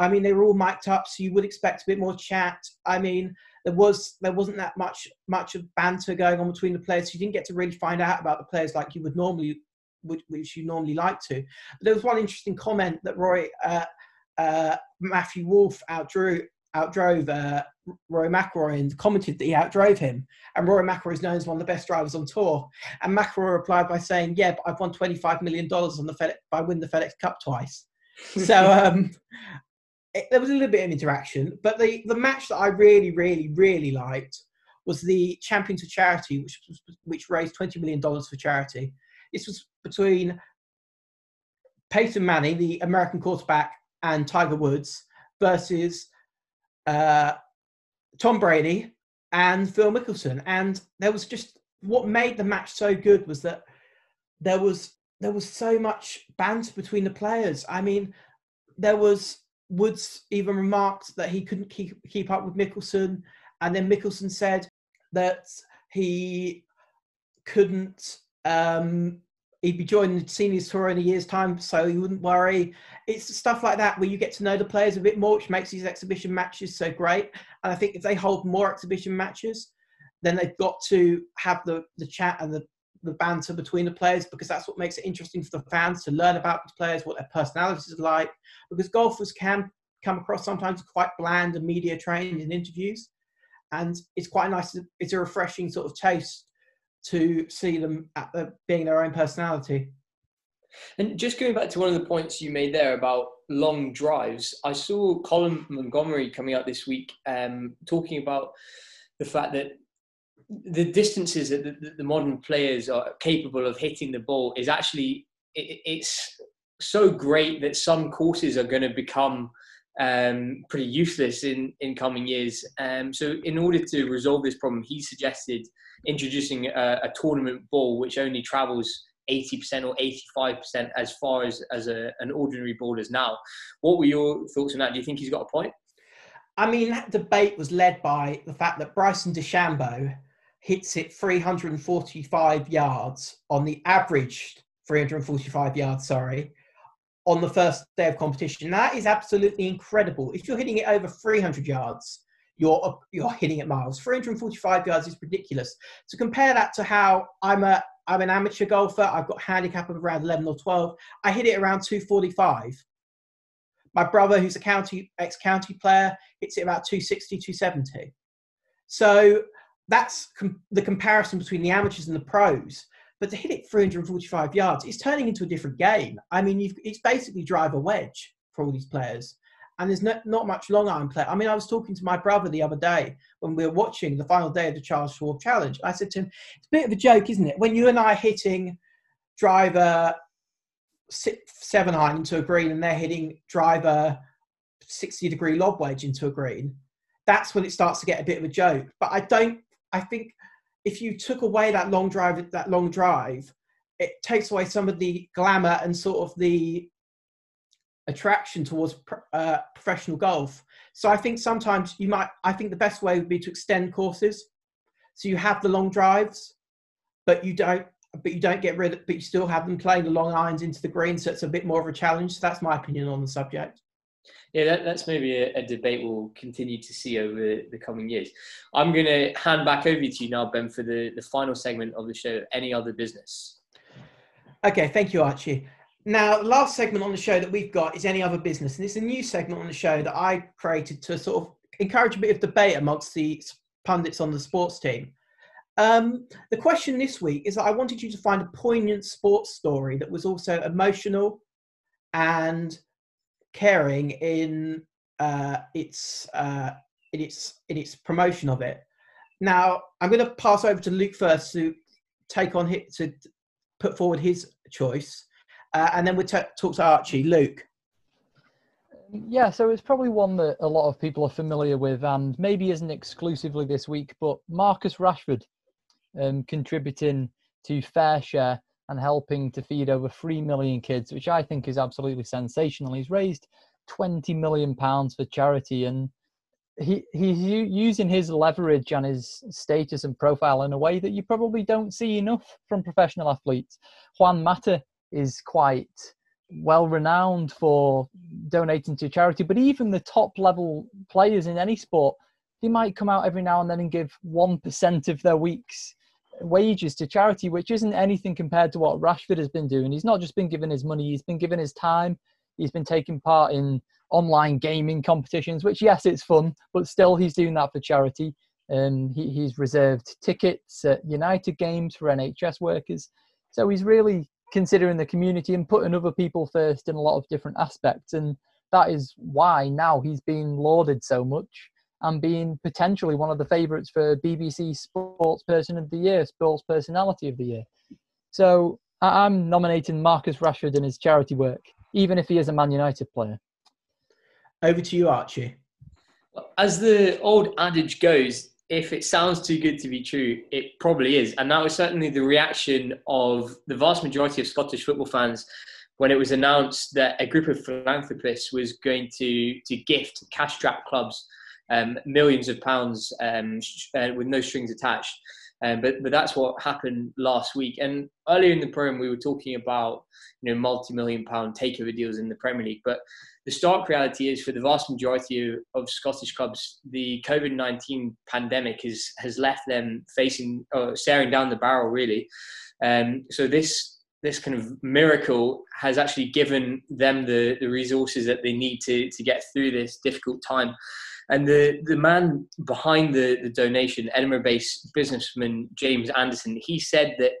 I mean, they were all mic'd up, so you would expect a bit more chat. I mean, there was there wasn't that much much of banter going on between the players. So you didn't get to really find out about the players like you would normally which, which you normally like to. But there was one interesting comment that Roy uh, uh, Matthew Wolff outdrew outdrove uh, Roy McIlroy and commented that he outdrove him. And Roy McIlroy is known as one of the best drivers on tour. And McIlroy replied by saying, "Yeah, but I've won twenty five million dollars on the FedEx by winning the FedEx Cup twice." so [laughs] um, it, there was a little bit of interaction. But the the match that I really, really, really liked was the Champions of Charity, which which raised twenty million dollars for charity. This was between Peyton Manning, the American quarterback, and Tiger Woods versus uh, Tom Brady and Phil Mickelson. And there was just what made the match so good was that there was there was so much banter between the players. I mean, there was Woods even remarked that he couldn't keep keep up with Mickelson, and then Mickelson said that he couldn't um, he'd be joining the seniors tour in a year's time, so he wouldn't worry. It's stuff like that where you get to know the players a bit more, which makes these exhibition matches so great. And I think if they hold more exhibition matches, then they've got to have the, the chat and the, the banter between the players because that's what makes it interesting for the fans to learn about the players, what their personalities are like. Because golfers can come across sometimes quite bland and media trained in interviews, and it's quite nice. It's a refreshing sort of taste to see them the, being their own personality. And just going back to one of the points you made there about long drives, I saw Colin Montgomerie coming out this week um, talking about the fact that the distances that the, the, modern players are capable of hitting the ball is actually it, it's so great that some courses are going to become um, pretty useless in, in coming years. Um, so, in order to resolve this problem, he suggested introducing a, a tournament ball which only travels 80% or 85% as far as, as a, an ordinary ball is now. What were your thoughts on that? Do you think he's got a point? I mean, that debate was led by the fact that Bryson DeChambeau hits it 345 yards on the average 345 yards, sorry, on the first day of competition. That is absolutely incredible. If you're hitting it over 300 yards, you're you're hitting it miles. 345 yards is ridiculous. To compare that to how I'm a I'm an amateur golfer. I've got a handicap of around 11 or 12. I hit it around 245. My brother, who's a county ex-county player, hits it about 260, 270. So that's com- the comparison between the amateurs and the pros. But to hit it 345 yards, it's turning into a different game. I mean, it's basically drive a wedge for all these players. And there's not, much long iron play. I mean, I was talking to my brother the other day when we were watching the final day of the Charles Schwab Challenge. I said to him, it's a bit of a joke, isn't it? When you and I are hitting driver six, seven iron into a green and they're hitting driver 60 degree lob wedge into a green, that's when it starts to get a bit of a joke. But I don't, I think if you took away that long drive, that long drive, it takes away some of the glamour and sort of the attraction towards uh, professional golf. So I think sometimes you might. I think the best way would be to extend courses. So you have the long drives, but you don't. But you don't get rid of. But you still have them playing the long irons into the green, so it's a bit more of a challenge. So that's my opinion on the subject. Yeah, that, that's maybe a, a, debate we'll continue to see over the coming years. I'm going to hand back over to you now, Ben, for the, the final segment of the show. Any other business? Okay, thank you, Archie. Now, last segment on the show that we've got is any other business, and it's a new segment on the show that I created to sort of encourage a bit of debate amongst the pundits on the sports team. Um, the question this week is that I wanted you to find a poignant sports story that was also emotional and caring in uh, its uh, in its in its promotion of it. Now I'm going to pass over to Luke first to take on hit to put forward his choice, uh, and then we'll t- talk to Archie. Luke. Yeah, so it's probably one that a lot of people are familiar with, and maybe isn't exclusively this week, but Marcus Rashford um, contributing to FareShare and helping to feed over 3 million kids, which I think is absolutely sensational. He's raised 20 million pounds for charity and he he's using his leverage and his status and profile in a way that you probably don't see enough from professional athletes. Juan Mata is quite well renowned for donating to charity, but even the top level players in any sport, they might come out every now and then and give 1% of their week's wages to charity, which isn't anything compared to what Rashford has been doing. He's not just been given his money, he's been given his time. He's been taking part in online gaming competitions, which, yes, it's fun, but still, he's doing that for charity. Um, he, he's reserved tickets at United Games for NHS workers. So he's really considering the community and putting other people first in a lot of different aspects. And that is why now he's being lauded so much and being potentially one of the favourites for BBC Sports Person of the Year, Sports Personality of the Year. So I'm nominating Marcus Rashford in his charity work, even if he is a Man United player. Over to you, Archie. As the old adage goes, if it sounds too good to be true, it probably is. And that was certainly the reaction of the vast majority of Scottish football fans when it was announced that a group of philanthropists was going to, to gift cash strapped clubs um, millions of pounds um, uh, with no strings attached. Um, but but that's what happened last week. And earlier in the program, we were talking about you know multi-million pound takeover deals in the Premier League. But the stark reality is, for the vast majority of, Scottish clubs, the COVID nineteen pandemic has has left them facing or staring down the barrel really. Um, so this this kind of miracle has actually given them the, the resources that they need to, to get through this difficult time. And the, the man behind the, the donation, Edinburgh based businessman James Anderson, he said that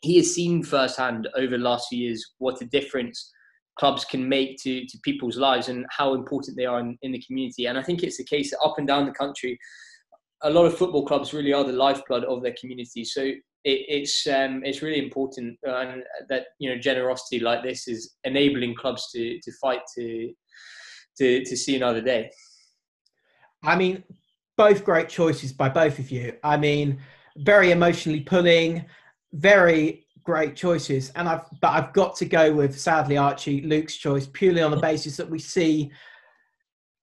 he has seen firsthand over the last few years what a difference clubs can make to, to people's lives and how important they are in, in the community. And I think it's the case that up and down the country, a lot of football clubs really are the lifeblood of their community. So it, it's um, it's really important uh, that you know generosity like this is enabling clubs to to fight to to to see another day. I mean, both great choices by both of you. I mean, very emotionally pulling, very great choices. And I've but I've got to go with sadly Archie Luke's choice purely on the basis that we see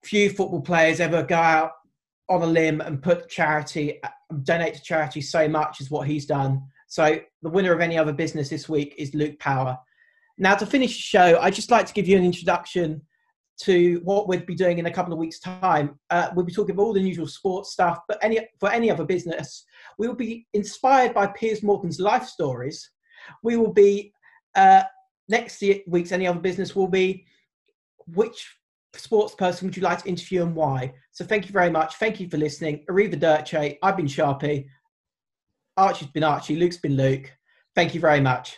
few football players ever go out on a limb and put charity donate to charity so much as what he's done. So the winner of any other business this week is Luke Power. Now to finish the show, I'd just like to give you an introduction to what we'd be doing in a couple of weeks' time. Uh, we'll be talking about all the usual sports stuff, but any for any other business, we will be inspired by Piers Morgan's life stories. We will be uh, next week's any other business will be which sports person would you like to interview and why? So thank you very much. Thank you for listening. Ariva Arrivederci. I've been Sharpie. Archie's been Archie. Luke's been Luke. Thank you very much.